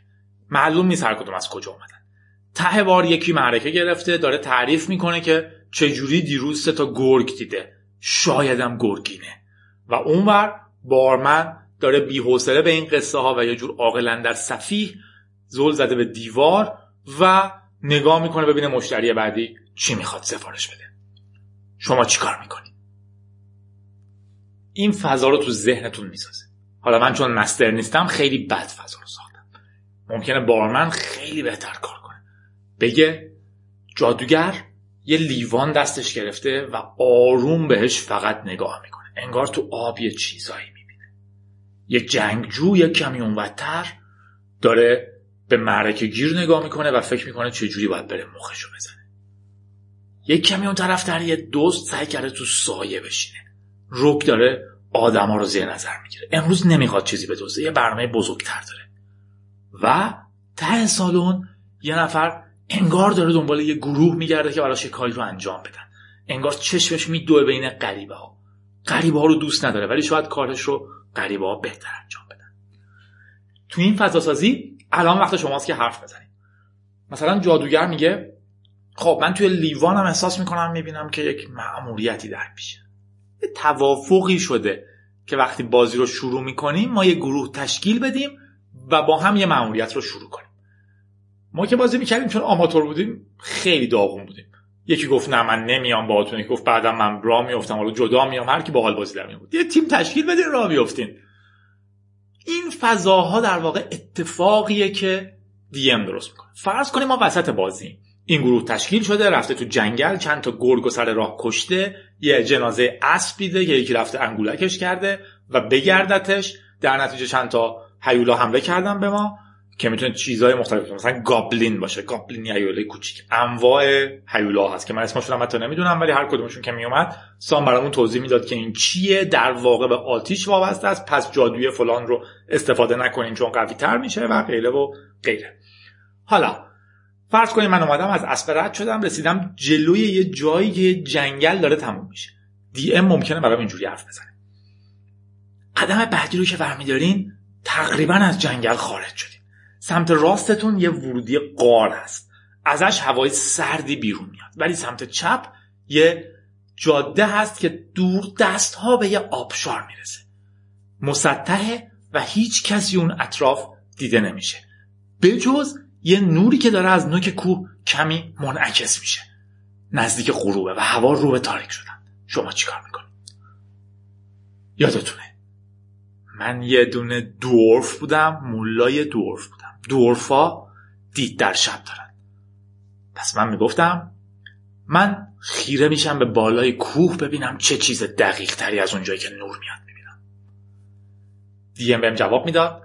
معلوم نیست هر کدوم از کجا اومدن. ته بار یکی معرکه گرفته داره تعریف می‌کنه که چجوری دیروز سه تا گرگ دیده. شایدم گرگینه. و اونور بارمن داره بیحوصله به این قصه ها و یه جور عاقلا در صفیح زل زده به دیوار و نگاه می‌کنه ببینه مشتری بعدی چی می‌خواد سفارش بده. شما چی کار می‌کنی؟ این فضا رو تو ذهنتون می‌سازه. حالا من چون مستر نیستم خیلی بد فضا رو ساختم. ممکنه بارمن خیلی بهتر کار کنه. بگه جادوگر یه لیوان دستش گرفته و آروم بهش فقط نگاه می‌کنه. انگار تو آب یه چیزایی می‌بینه. یه جنگجو یه کمی اونورتر داره به معرکه گیر نگاه می‌کنه و فکر می‌کنه چجوری باید بره مخشو بزنه. یک کمی اون طرف در یه دوست سعی کرده تو سایه بشینه. روک داره آدما رو زیر نظر می‌گیره. امروز نمی‌خواد چیزی بدوزه یه برنامه بزرگتر داره. و ته سالن یه نفر انگار داره دنبال یه گروه میگرده که براش کاری رو انجام بدن. انگار چشمش میدوه بین غریبه ها غریبه ها رو دوست نداره ولی شاید کارش رو غریبه ها بهتر انجام بدن. تو این فضا سازی الان وقت شماست که حرف بزنید مثلا جادوگر میگه خب من توی لیوانم احساس می‌کنم می‌بینم که یک معمولیتی در پیشه یه توافقی شده که وقتی بازی رو شروع می‌کنیم ما یه گروه تشکیل بدیم و با هم یه معمولیت رو شروع کنیم. ما که بازی می‌کردیم چون آماتور بودیم خیلی داغون بودیم. یکی گفت نه من نمیام باهاتون. یکی گفت بعدا من را میافتم حالا جدا میام. هر کی باحال بازی در بود یه تیم تشکیل بدین راه میافتین این فضاها در واقع اتفاقیه که دی ام درست می‌کنه. فرض کنیم ما وسط بازی این گروه تشکیل شده رفته تو جنگل چند تا گرگ و سر راه کشته یه جنازه اسب دیده که یکی رفته انگولکش کرده و بگردتش. در نتیجه چند تا هیولا حمله کردن به ما. که می‌تونه چیزهای مختلف مثلا گابلین باشه. گابلین هیولای کوچیک. انواع هیولا هست که من اسمشون هم حتی نمی‌دونم ولی هر کدومشون که میومد سام برامون توضیح می‌داد که این چیه. در واقع به آتیش وابسته است. پس جادوی فلان رو استفاده نکنین چون قوی تر میشه و غیره و غیره. حالا فرض کنید من اومدم از اسب شدم رسیدم جلوی یه جایی که جنگل داره تموم میشه. دی ام ممکنه برام اینجوری حرف بزنه. قدم بعدی رو که برمیدارین تقریبا از جنگل خارج شدیم سمت راستتون یه ورودی قار هست. ازش هوای سردی بیرون میاد. ولی سمت چپ یه جاده هست که دور دست ها به یه آبشار می‌رسه. مسطحه و هیچ کسی اون اطراف دیده نمیشه. بجز یه نوری که داره از نوک کوه کمی منعکس میشه. نزدیک غروبه و هوا رو به تاریک شدن. شما چیکار می‌کنید؟ یادتونه. من یه دونه دورف بودم مولای دورف بودم. دورفا دید در شب دارن پس من می‌گفتم من خیره میشم به بالای کوه ببینم چه چیز دقیق تری از اونجایی که نور میاد می‌بینم. دیم بهم جواب می‌داد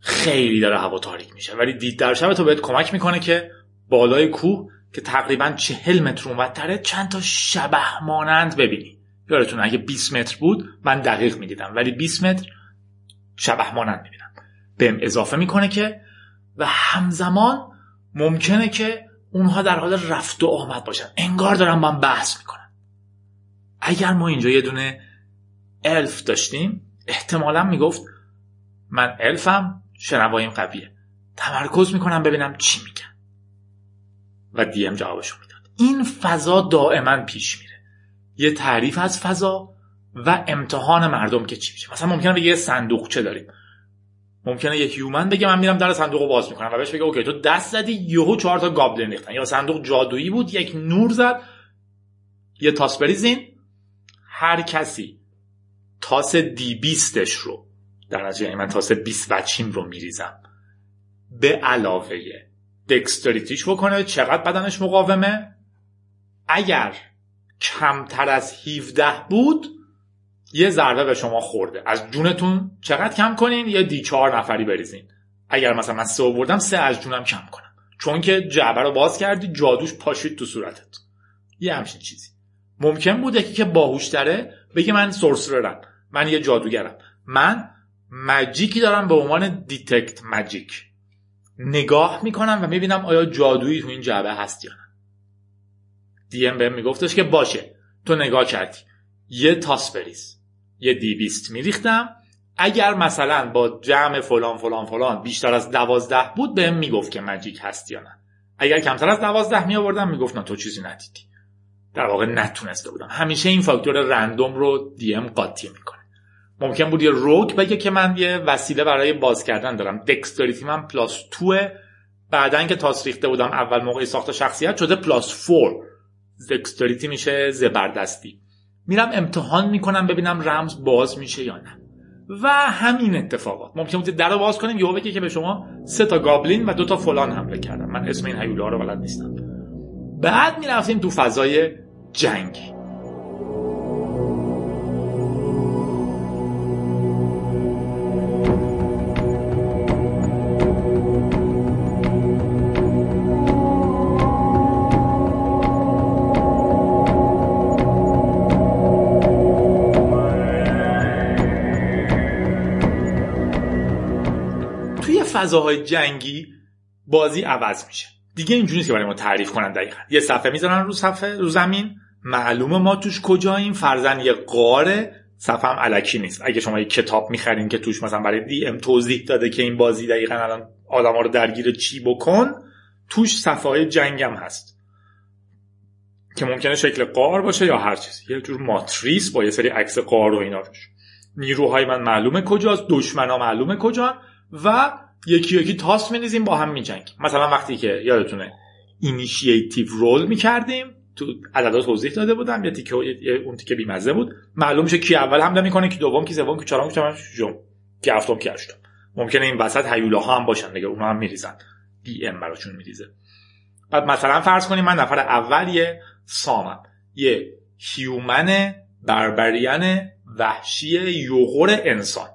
خیلی داره هوا تاریک میشه ولی دید در شب تو بهت کمک می‌کنه که بالای کوه که تقریبا چهل متر اونورتره چند تا شبه مانند ببینی. یادتون اگه 20 متر بود من دقیق می‌دیدم ولی 20 متر شبه مانند می‌بینم. بهم اضافه می‌کنه که و همزمان ممکنه که اونها در حال رفت و آمد باشن. انگار دارن با هم بحث می‌کنن. اگر ما اینجا یه دونه الف داشتیم احتمالا می‌گفت من الفم شنوایم قویه. تمرکز می‌کنم ببینم چی میگن. و DM جوابشو می‌داد. این فضا دائما پیش میره. یه تعریف از فضا و امتحان مردم که چی میشه. مثلا ممکنه بگه یه صندوقچه داریم. ممکنه یه human بگه من میرم در صندوق رو باز می‌کنم و بهش بگه okay تو دست زدی یهو چهار تا goblin ریختن یا صندوق جادویی بود یک نور زد یه تاس بریزین هر کسی تاس دی بیستش رو در نتیجه من تاس 20 وچیم رو میریزم. به علاوه دکستریتیش بکنه چقدر بدنش مقاومه؟ اگر کمتر از 17 بود یه ضربه به شما خورده. از جونتون چقدر کم کنین؟ یه دی چهار نفری بریزین. اگر مثلا من سه بردم سه از جونم کم کنم. چون که جعبه رو باز کردی جادوش پاشید تو صورتت. یه همچین چیزی. ممکن بوده که که باهوشتره بگه من sorcerer م من یه جادوگرم. من magic ی دارم به عنوان detect magic. نگاه می‌کنم و می‌بینم آیا جادویی تو این جعبه هست یا نه. DM بهم میگفتش که باشه. تو نگاه کردی. یه تاس بریز. یه D بیست میریختم. اگر مثلا با جمع فلان فلان فلان بیشتر از دوازده بود بهم می‌گفت که magic هست یا نه. اگر کمتر از دوازده می آوردم می‌گفت نه تو چیزی ندیدی. در واقع نتونسته بودم. همیشه این فاکتور random رو DM قاطی می‌کنه. ممکن بود یه rogue بگه که من یه وسیله برای باز کردن دارم. dexterity من plus two ه بعدا که تاس ریخته بودم اول موقع ساخت شخصیت شده plus four dexterity میشه زبردستی. میرم امتحان می‌کنم ببینم رمز باز میشه یا نه. و همین اتفاقات. ممکن بود در رو باز کنیم یهو بگه که به شما سه تا goblin و دو تا فلان حمله کردن من اسم این هیولا رو بلد نیستم. بعد می‌رفتیم تو فضای جنگ. فضاهای جنگی بازی عوض میشه. دیگه اینجوری نیست که برای ما تعریف کنن دقیقا. یه صفحه می‌ذارن رو صفحه رو زمین. معلومه ما توش کجاییم. فرزن یه قاره. صفحه هم علکی نیست. اگه شما یه کتاب می‌خرین که توش مثلا برای دی ام توضیح داده که این بازی دقیقا الان آدم رو درگیر چی بکن توش صفحه های جنگ هم هست. که ممکنه شکل قار باشه یا هر چیزی. یه جور ماتریس با یه سری عکس قار و اینا روش نیروهای من معلومه کجاست. دشمنا معلومه کجا و یکی یکی تاس میریزیم با هم میجنگیم مثلا وقتی که یادتونه initiative roll می‌کردیم تو عددا توضیح داده بودم یا تیکه اون تیکه بیمزه بود. معلوم میشه کی اول حمله می‌کنه کی دوم کی سوم کی چهارم کی پنجم کی هفتم کی هشتم. ممکنه این وسط هیولاها هم باشن دیگه اونها هم میریزن. DM براشون میریزه. بعد مثلا فرض کنیم من نفر اول یه سامم. یه human barbarian وحشی یوغور انسان.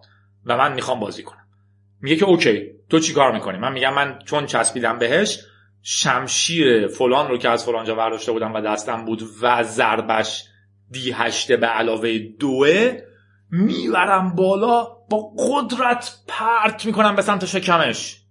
و من می‌خوام بازی کنم. میگه که okay. تو چی کار می‌کنی؟ من میگم من چون چسبیدم بهش شمشیر فلان رو که از فلان جا برداشته بودم و دستم بود و ضربش D هشته به علاوه دوه می‌برم بالا با قدرت پرت می‌کنم به سمت شکمش.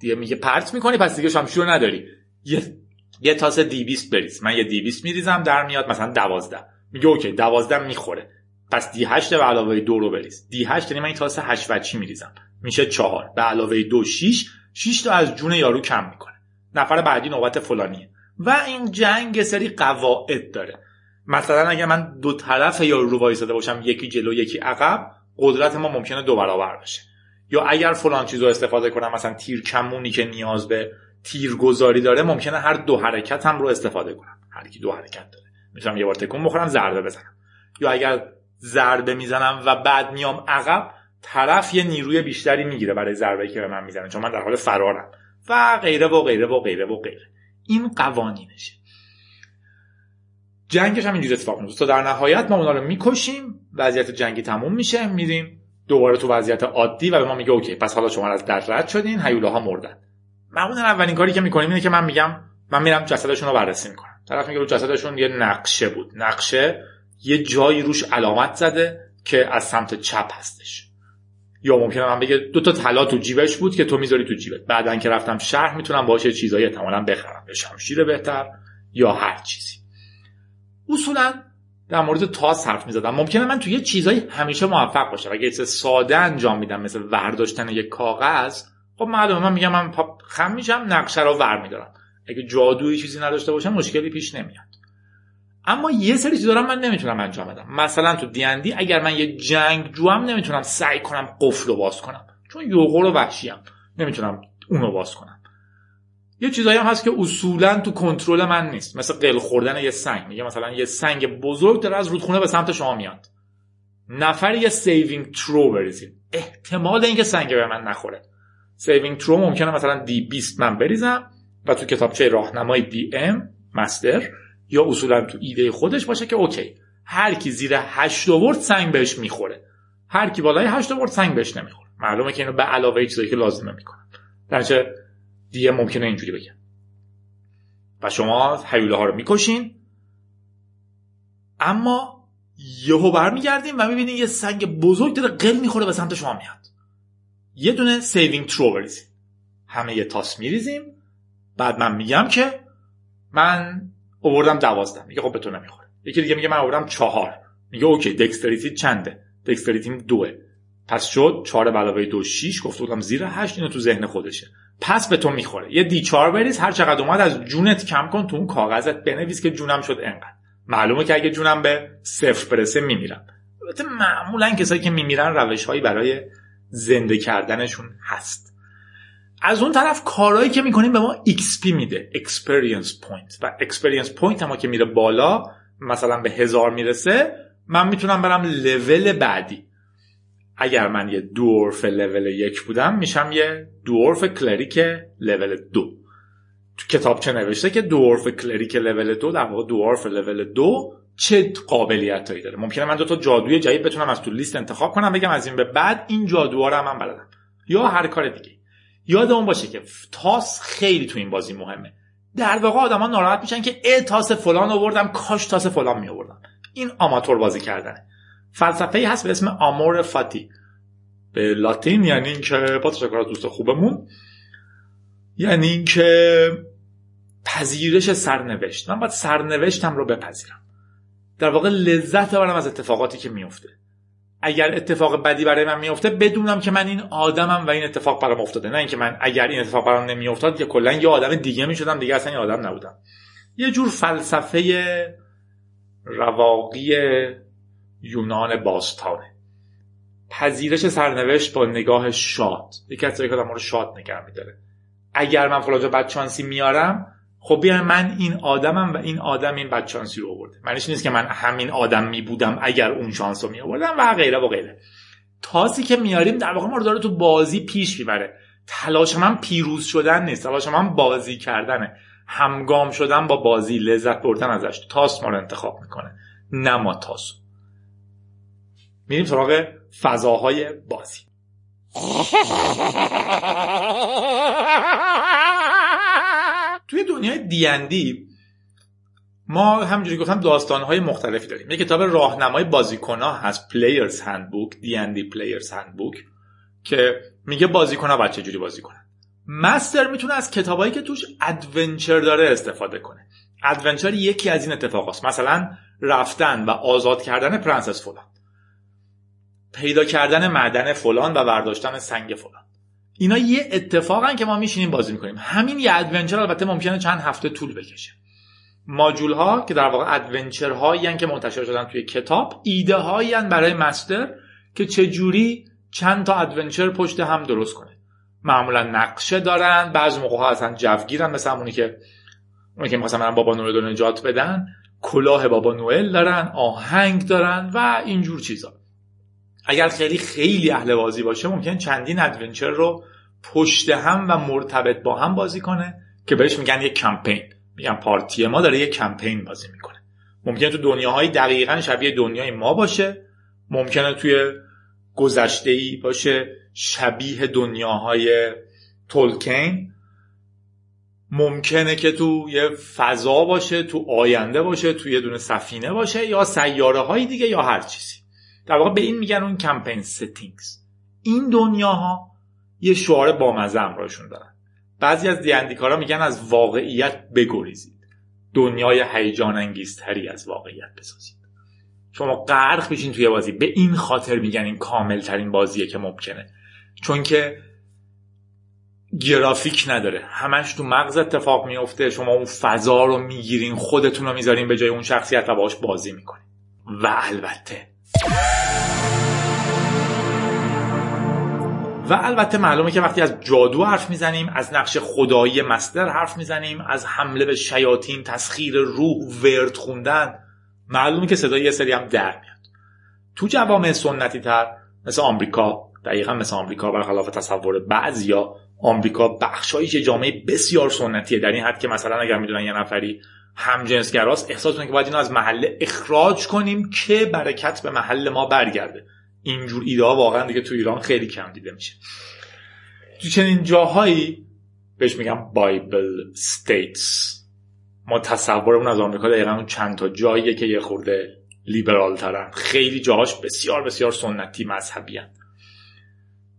دیگه میگه پرت می‌کنی پس دیگه شمشیر نداری. یه, یه تاس دی بیست بریز. من یه دی بیست میریزم در میاد مثلا دوازده. میگه اوکی دوازده می‌خوره. پس دی هشت به علاوه دو رو بریز. دی هشت یعنی من این تاس هشت وچی میریزم. میشه چهار. به علاوه دو شیش شیش تا از جون یارو کم می‌کنه. نفر بعدی نوبت فلانیه. و این جنگ سری قواعد داره. مثلا اگر من دو طرف یارو رو وایساده باشم یکی جلو یکی عقب قدرت ما ممکنه دو برابر بشه. یا اگر فلان چیز رو استفاده کنم مثلا تیر کمونی که نیاز به تیرگذاری داره ممکنه هر دو حرکت هم رو استفاده کنم. هر کی دو حرکت داره. می‌تونم یه بار تکون بخورم ضربه بزنم. یا اگر ضربه می‌زنم و بعد میام عقب طرف یه نیروی بیشتری می‌گیره برای ضربه که به من می‌زنه چون من در حال فرارم. و غیره و غیره و غیره و غیره. این قوانینشه. جنگش هم اینجوری اتفاق میفته در نهایت ما اونا رو می‌کشیم وضعیت جنگی تموم میشه میریم دوباره تو وضعیت عادی و به ما میگه اوکی پس حالا شما از در رد شدین هیولاها مردن. معمولا اولین کاری که می‌کنیم اینه که من میگم من میرم جسدشون رو بررسی می‌کنم. طرف میگه رو جسدشون یه نقشه بود. نقشه یه جایی روش علامت زده که از سمت چپ هستش. یا ممکنه من بگه دو تا طلا تو جیبش بود که تو می‌ذاری تو جیبت. بعدا که رفتم شهر می‌تونم باهاش چیزایی احتمالاً بخرم. یا شمشیر بهتر یا هر چیزی. اصولا در مورد تاس حرف می‌زدم. ممکنه من تو یه چیزایی همیشه موفق باشم. اگه چیز ساده انجام میدم مثل ورداشتن یک کاغذ خب معلومه من میگم من خم میشم نقشه رو ور میدارم. اگه جادویی چیزی نداشته باشم مشکلی پیش نمیاد. اما یه سری چیزا رو من نمی‌تونم انجام بدم. مثلا تو دیندی اگر من یه جنگ جوام نمی‌تونم سعی کنم قفل رو باز کنم. چون یوغور و وحشیم نمی‌تونم اونو باز کنم. یه چیزایی هم هست که اصولا تو کنترل من نیست. مثل قل خوردن یه سنگ. میگه مثلا یه سنگ بزرگ داره از رودخونه به سمت شما میاد. نفر یه saving throw بریزید. احتمال اینکه سنگ به من نخوره. saving throw ممکنه مثلا D 20 من بریزم و تو کتابچه راهنمای DM master یا اصولا تو ایده خودش باشه که okay هر کی زیر 8 آورد سنگ بهش می‌خوره. هر کی بالای 8 آورد سنگ بهش نمی‌خوره. معلومه که اینو به علاوه چیزایی که لازمه می‌کنن. در نتیجه دیگه ممکنه اینجوری بگم و شما هیولا ها رو می‌کشین اما یهو برمیگردیم و می‌بینین یه سنگ بزرگ داره قل می‌خوره به سمت شما میاد. یه دونه saving throw بریزیم همه یه تاس میریزیم. بعد من میگم که من اووردم دوازده. میگه خب به تو نمی‌خوره. یکی دیگه میگه من آوردم چهار. میگه okay dexterity چنده؟ dexterity م دوه. پس شد چهار به علاوه دو شیش. گفته بودم زیر هشت اینو تو ذهن خودشه. پس به تو می‌خوره. یه D چهار بریز هر چقدر اومد از جونت کم کن تو اون کاغذت بنویس که جونم شد انقدر. معلومه که اگه جونم به صفر برسه میمیرم. البته معمولا کسایی که میمیرن روش هایی برای زنده کردنشون هست. از اون طرف کارهایی که می‌کنیم به ما XP میده. Experience Point. و Experience Point هم که میره بالا مثلا به هزار می‌رسه من می‌تونم برم لول بعدی. اگر من یه دورف لول یک بودم میشم یه دورف کلریک لول دو. تو کتاب چه نوشته که دورف کلریک لول دو در واقع دورف لول دو چه قابلیت هایی داره؟ ممکنه من دو تا جادوی جدید بتونم از تو لیست انتخاب کنم بگم از این به بعد این جادوها رو من بلدم. یا هر کار دیگه. یادمون باشه که تاس خیلی تو این بازی مهمه. در واقع آدما ناراحت میشن که ای تاس فلان آوردم کاش تاس فلان می آوردم این آماتور بازی کردنه. فلسفه ای هست به اسم آمور فاتی. به لاتین یعنی اینکه با تشکر دوست خوبمون یعنی اینکه پذیرش سرنوشت. من باید سرنوشتم رو بپذیرم. در واقع لذت ببرم از اتفاقاتی که میفته اگر اتفاق بدی برای من میفته بدونم که من این آدمم و این اتفاق برام افتاده. نه اینکه من اگر این اتفاق برام نمیافتاد که کلا یه آدم دیگه می‌شدم دیگه اصلا یه آدم نبودم. یه جور فلسفه رواقی یونان باستانه. پذیرش سرنوشت با نگاه شاد. یکی از که آدم رو شاد نگه میداره. اگر من فلاجا بدشانسی میارم خب بیان من این آدمم و این آدم این بدشانسی رو آورده معنیش نیست که من همین آدم می بودم اگر اون شانس رو می آوردم و غیره و غیره. تاسی که میاریم در واقع ما رو داره تو بازی پیش می‌بره. تلاش من پیروز شدن نیست تلاش من بازی کردنه. همگام شدن با بازی لذت بردن ازش. تاس ما رو انتخاب می‌کنه نه ما تاسو میریم سراغ فضاهای بازی. توی دنیای دیندی ما همینجوری گفتم داستانهای مختلفی داریم. یه کتاب راهنمای بازیکنها هست Player's Handbook the Player's Handbook که میگه بازیکنها باید چه جوری بازی کنن. master می‌تونه از کتابایی که توش adventure داره استفاده کنه. adventure یکی از این اتفاقاست مثلا رفتن و آزاد کردن پرنسس فلان. پیدا کردن معدن فلان و برداشتن سنگ فلان. اینا یه اتفاقن که ما میشینیم بازی می‌کنیم. همین یه adventure البته ممکنه چند هفته طول بکشه. ماجول ها که در واقع adventure هایی که منتشر شدن توی کتاب ایده هایی برای master که چجوری چند تا adventure پشت هم درست کنه. معمولا نقشه دارن بعض موقع ها اصلا جوگیرن مثل همونی که اونی که مثلا بابا نوئل رو نجات بدن کلاه بابا نوئل دارن آهنگ دارن و اینجور چیزا. اگر خیلی خیلی اهل بازی باشه ممکن چندین ادونچر رو پشت هم و مرتبط با هم بازی کنه که بهش میگن یک کمپین. میگن پارتی ما داره یک کمپین بازی می‌کنه. ممکنه تو دنیاهای دقیقا شبیه دنیای ما باشه. ممکنه توی گذشته ای باشه شبیه دنیاهای تولکین. ممکنه که تو یه فضا باشه تو آینده باشه تو یه دونه سفینه باشه یا سیاره های دیگه یا هر چیزی. در واقع به این میگن اون کمپین ستینگز این دنیاها یه شعار بامزه همراهشون دارن. بعضی از دیندیکارا میگن از واقعیت بگریزید. دنیای هیجان انگیزتری از واقعیت بسازید. شما غرق بشین توی بازی. به این خاطر میگن این کامل ترین بازیه که ممکنه. چون که گرافیک نداره. همش تو مغز اتفاق میفته. شما اون فضا رو می‌گیرین خودتون رو می‌ذارین به جای اون شخصیت و باش بازی می‌کنین. و البته و البته معلومه که وقتی از جادو حرف می‌زنیم از نقش خدایی مستر حرف می‌زنیم از حمله به شیاطین تسخیر روح ورد خوندن معلومه که صدای یه سری هم در میاد. تو جوامع سنتی تر مثل آمریکا دقیقا مثل آمریکا برخلاف تصور بعضیا آمریکا بخشایش جامعه بسیار سنتیه در این حد که مثلا اگر می‌دونن یه نفری همجنسگراست احساس می‌کنه که باید اینو از محله اخراج کنیم که برکت به محل ما برگرده. اینجور ایده ها واقعا دیگه تو ایران خیلی کم دیده میشه. تو چنین جاهایی بهش میگم بایبل ستیتس ما تصورمون از آمریکا دقیقا اون چند تا جاییه که یه خورده لیبرال ترن. خیلی جاهاش بسیار بسیار سنتی مذهبی هن.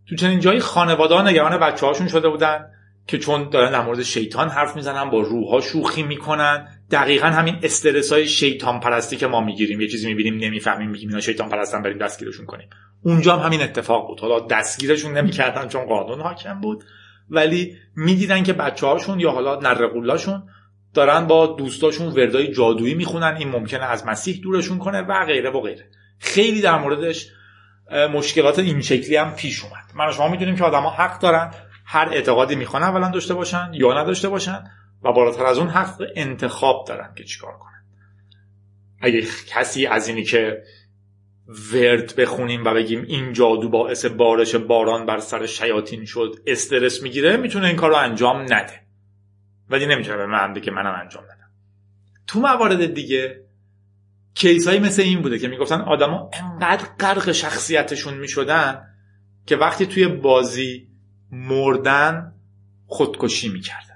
تو چنین جایی خانواده ها نگران بچه هاشون شده بودن که چون دارن در مورد شیطان حرف می‌زنن با روح شوخی می‌کنن. دقیقا همین استرس های شیطان پرستی که ما می‌گیریم. یه چیزی می‌بینیم نمی‌فهمیم میگیم اینا شیطان پرستن بریم دستگیرشون کنیم. اونجا هم همین اتفاق بود. حالا دستگیرشون نمی‌کردن چون قانون حاکم بود. ولی می‌دیدن که بچه هاشون یا حالا نرقولاشون دارن با دوستاشون وردای جادویی می‌خونن. این ممکنه از مسیح دورشون کنه و غیره و غیره. خیلی در موردش مشکلات این شکلی هم پیش اومد. من شما می‌دونیم که آدما حق دارن. هر اعتقادی می‌خوان اولا داشته باشن یا نداشته باشن. و بالاتر از اون حق انتخاب دارن که چیکار کنن. اگه کسی از اینی که ورد بخونیم و بگیم این جادو باعث بارش باران بر سر شیاطین شد استرس می‌گیره می‌تونه این کار رو انجام نده. ولی نمی‌تونه به من بگه منم انجام ندم. تو موارد دیگه کیس هایی مثل این بوده که می‌گفتن آدما انقدر غرق شخصیتشون می‌شدن که وقتی توی بازی مردن خودکشی می‌کردن.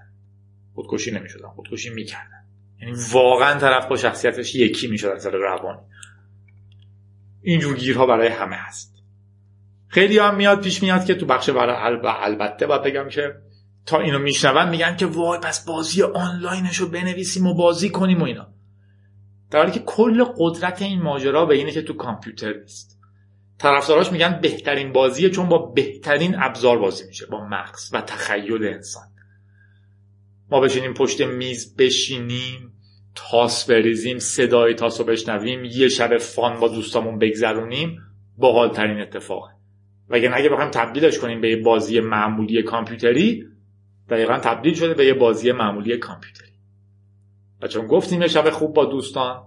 خودکشی نمی‌شدن خودکشی می‌کردن. یعنی واقعا طرف با شخصیتش یکی می‌شد از نظر روانی. اینجور گیرها برای همه هست. خیلی هم میاد پیش میاد که تو بخش برای البته باید بگم که تا اینو میشنون میگن که وای پس بازی آنلاینش رو بنویسیم و بازی کنیم و اینا. در حالی که کل قدرت این ماجرا به اینه که تو کامپیوتر نیست. طرفداراش میگن بهترین بازیه چون با بهترین ابزار بازی میشه با مغز و تخیل انسان. ما بشینیم پشت میز بشینیم تاس بریزیم صدای تاس رو بشنویم یه شب فان با دوستامون بگذرونیم باحالترین اتفاقه. و اگه بخوایم تبدیلش کنیم به یه بازی معمولی کامپیوتری دقیقا تبدیل شده به یه بازی معمولی کامپیوتری. و چون گفتیم یه شب خوب با دوستان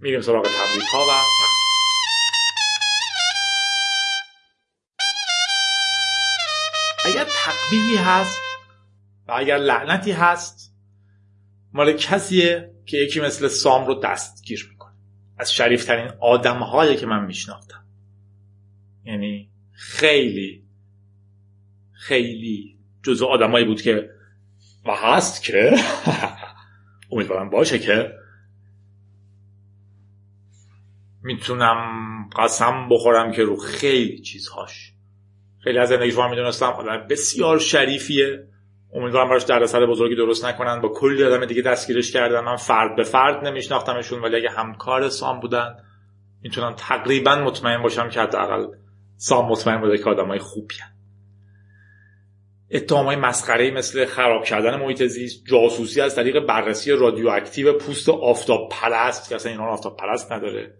میریم سراغ تبریک ها و اگر تقبیلی هست و اگر لعنتی هست مال کسیه که یکی مثل سام رو دستگیر می‌کنه. از شریفترین آدم که من میشناختم. یعنی خیلی خیلی جزو آدمایی بود که و هست که امیدوارم باشه که می‌تونم قسم بخورم که رو خیلی چیزهاش. خیلی از زندگیش من می‌دونستم. آدم بسیار شریفیه. امیدوارم براش دردسر بزرگی درست نکنن. با کلی آدم دیگه دستگیرش کردن. من فرد به فرد نمیشناختمشون ولی اگه همکار سام بودن می‌تونم تقریبا مطمئن باشم که حداقل سام مطمئن بوده که آدمای خوبی اتهام های مسخره مثل خراب کردن محیط زیست جاسوسی از طریق بررسی رادیواکتیو پوست آفتاب پرست که اصلا اینا آفتاب پرست نداره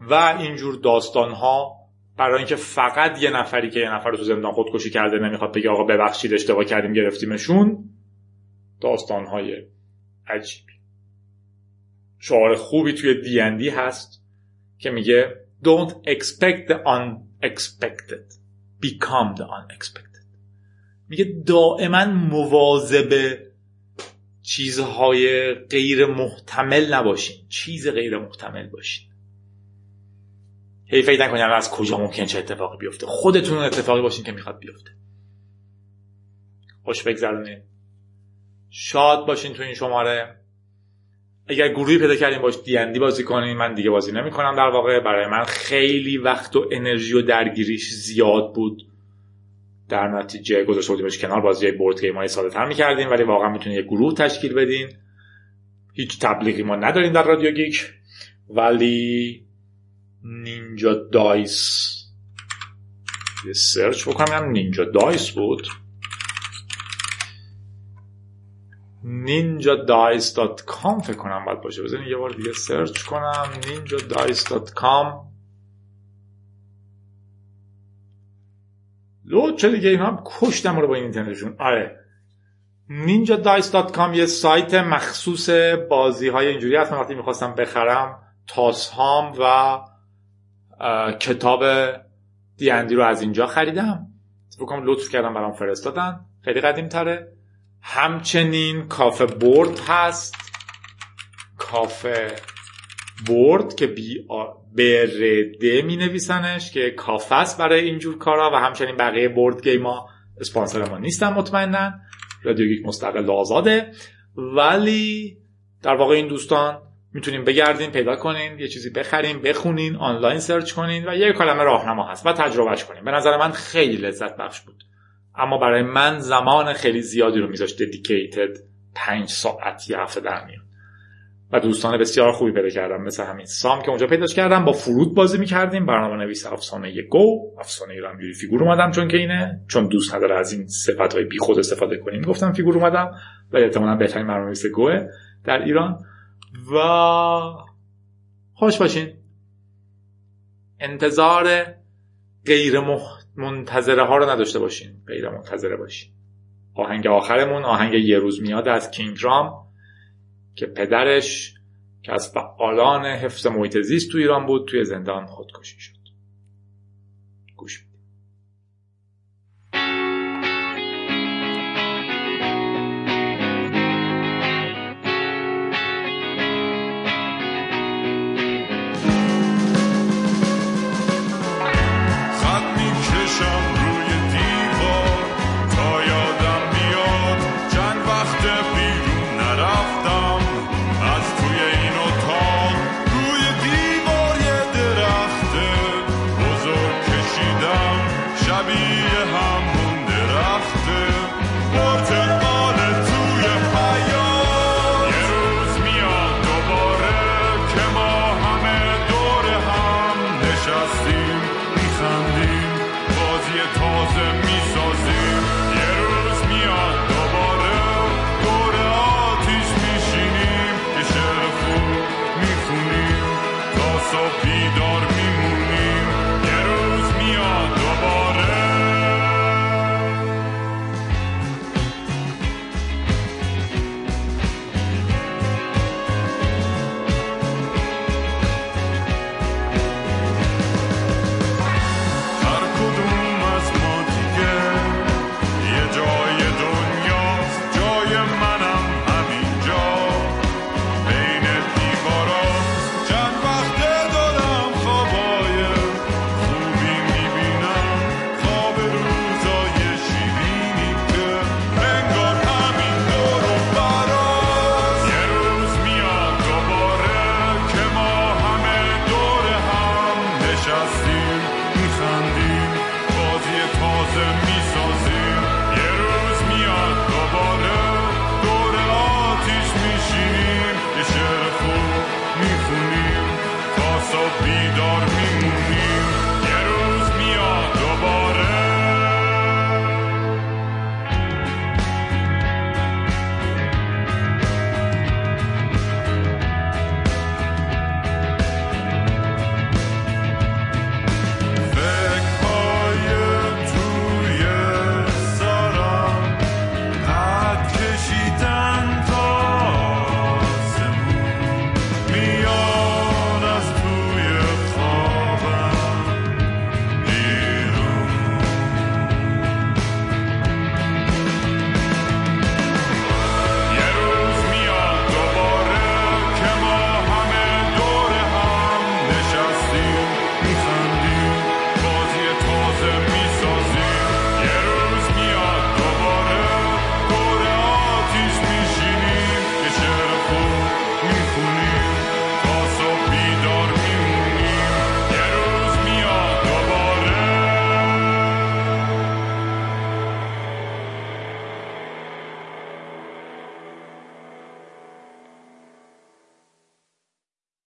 و اینجور داستان ها برای اینکه فقط یه نفری که یه نفر رو تو زندان خودکشی کرده نمی‌خواد بگه آقا ببخشید اشتباه کردیم گرفتیمشون داستان های عجیبی شعار خوبی توی دی هست که میگه Don't expect the unexpected. Become the unexpected. میگه دائما مواظب چیزهای غیر محتمل نباشین. چیز غیر محتمل باشین. هی فکر نکنین از کجا ممکن چه اتفاقی بیفته. خودتون اتفاقی باشین که می‌خواد بیفته. خوش بگذرونین. شاد باشین تو این شماره. اگر گروهی پیدا کردین باهاش D&D بازی کنین من دیگه بازی نمی‌کنم در واقع. برای من خیلی وقت و انرژی و درگیریش زیاد بود. در نتیجه گذاشته بودیمش کنار بازی board game های ساده تر می‌کردیم ولی واقعا می‌تونید یه گروه تشکیل بدین. هیچ تبلیغی ما نداریم در رادیو گیک. ولی Ninja Dice یه سرچ بکنم. نینجا دایس بود. ninja dice.com فکر کنم باید باشه. بزنین یه بار دیگه سرچ کنم. ninja dice.com لود چه دیگه؟ اینا هم کشتم رو با این اینترنتشون. آره. ninja یه سایت مخصوص بازی های اینجوری هست وقتی می‌خواستم بخرم تاس هام و کتاب دیندی رو از اینجا خریدم. بکنم لطف کردم برام فرستادن. خیلی قدیم تره همچنین کافه بورد هست. کافه برد که بی. برده می نویسنش که کافه است برای اینجور کارا و همچنین بقیه بورد گیم ها اسپانسر ما نیستن مطمئنا. رادیو گیک مستقل آزاده. ولی در واقع این دوستان می‌تونین بگردین پیدا کنین یه چیزی بخرین بخونین آنلاین search کنین و یه کلمه راهنما هست و تجربهش کنین. به نظر من خیلی لذت بخش بود. اما برای من زمان خیلی زیادی رو میذاشت dedicated پنج ساعت یه هفته در میاد و دوستان بسیار خوبی پیدا کردم مثل همین سام که اونجا پیداش کردم. با فرود بازی می‌کردیم برنامه نویس افسانه گو. افسانه رو همینجوری figure اومدم چون که اینه. چون دوست نداره از این صفت های بی خود استفاده کنیم گفتم figure اومدم و احتمالا بهترین برنامه نویس گوه در ایران. و خوش باشین. انتظار غیر منتظره ها رو نداشته باشین. غیر منتظره باشین. آهنگ آخرمون آهنگ یه روز میاد از کینگ رام که پدرش که از فعالان حفظ محیط زیست تو ایران بود توی زندان خودکشی شد. گوش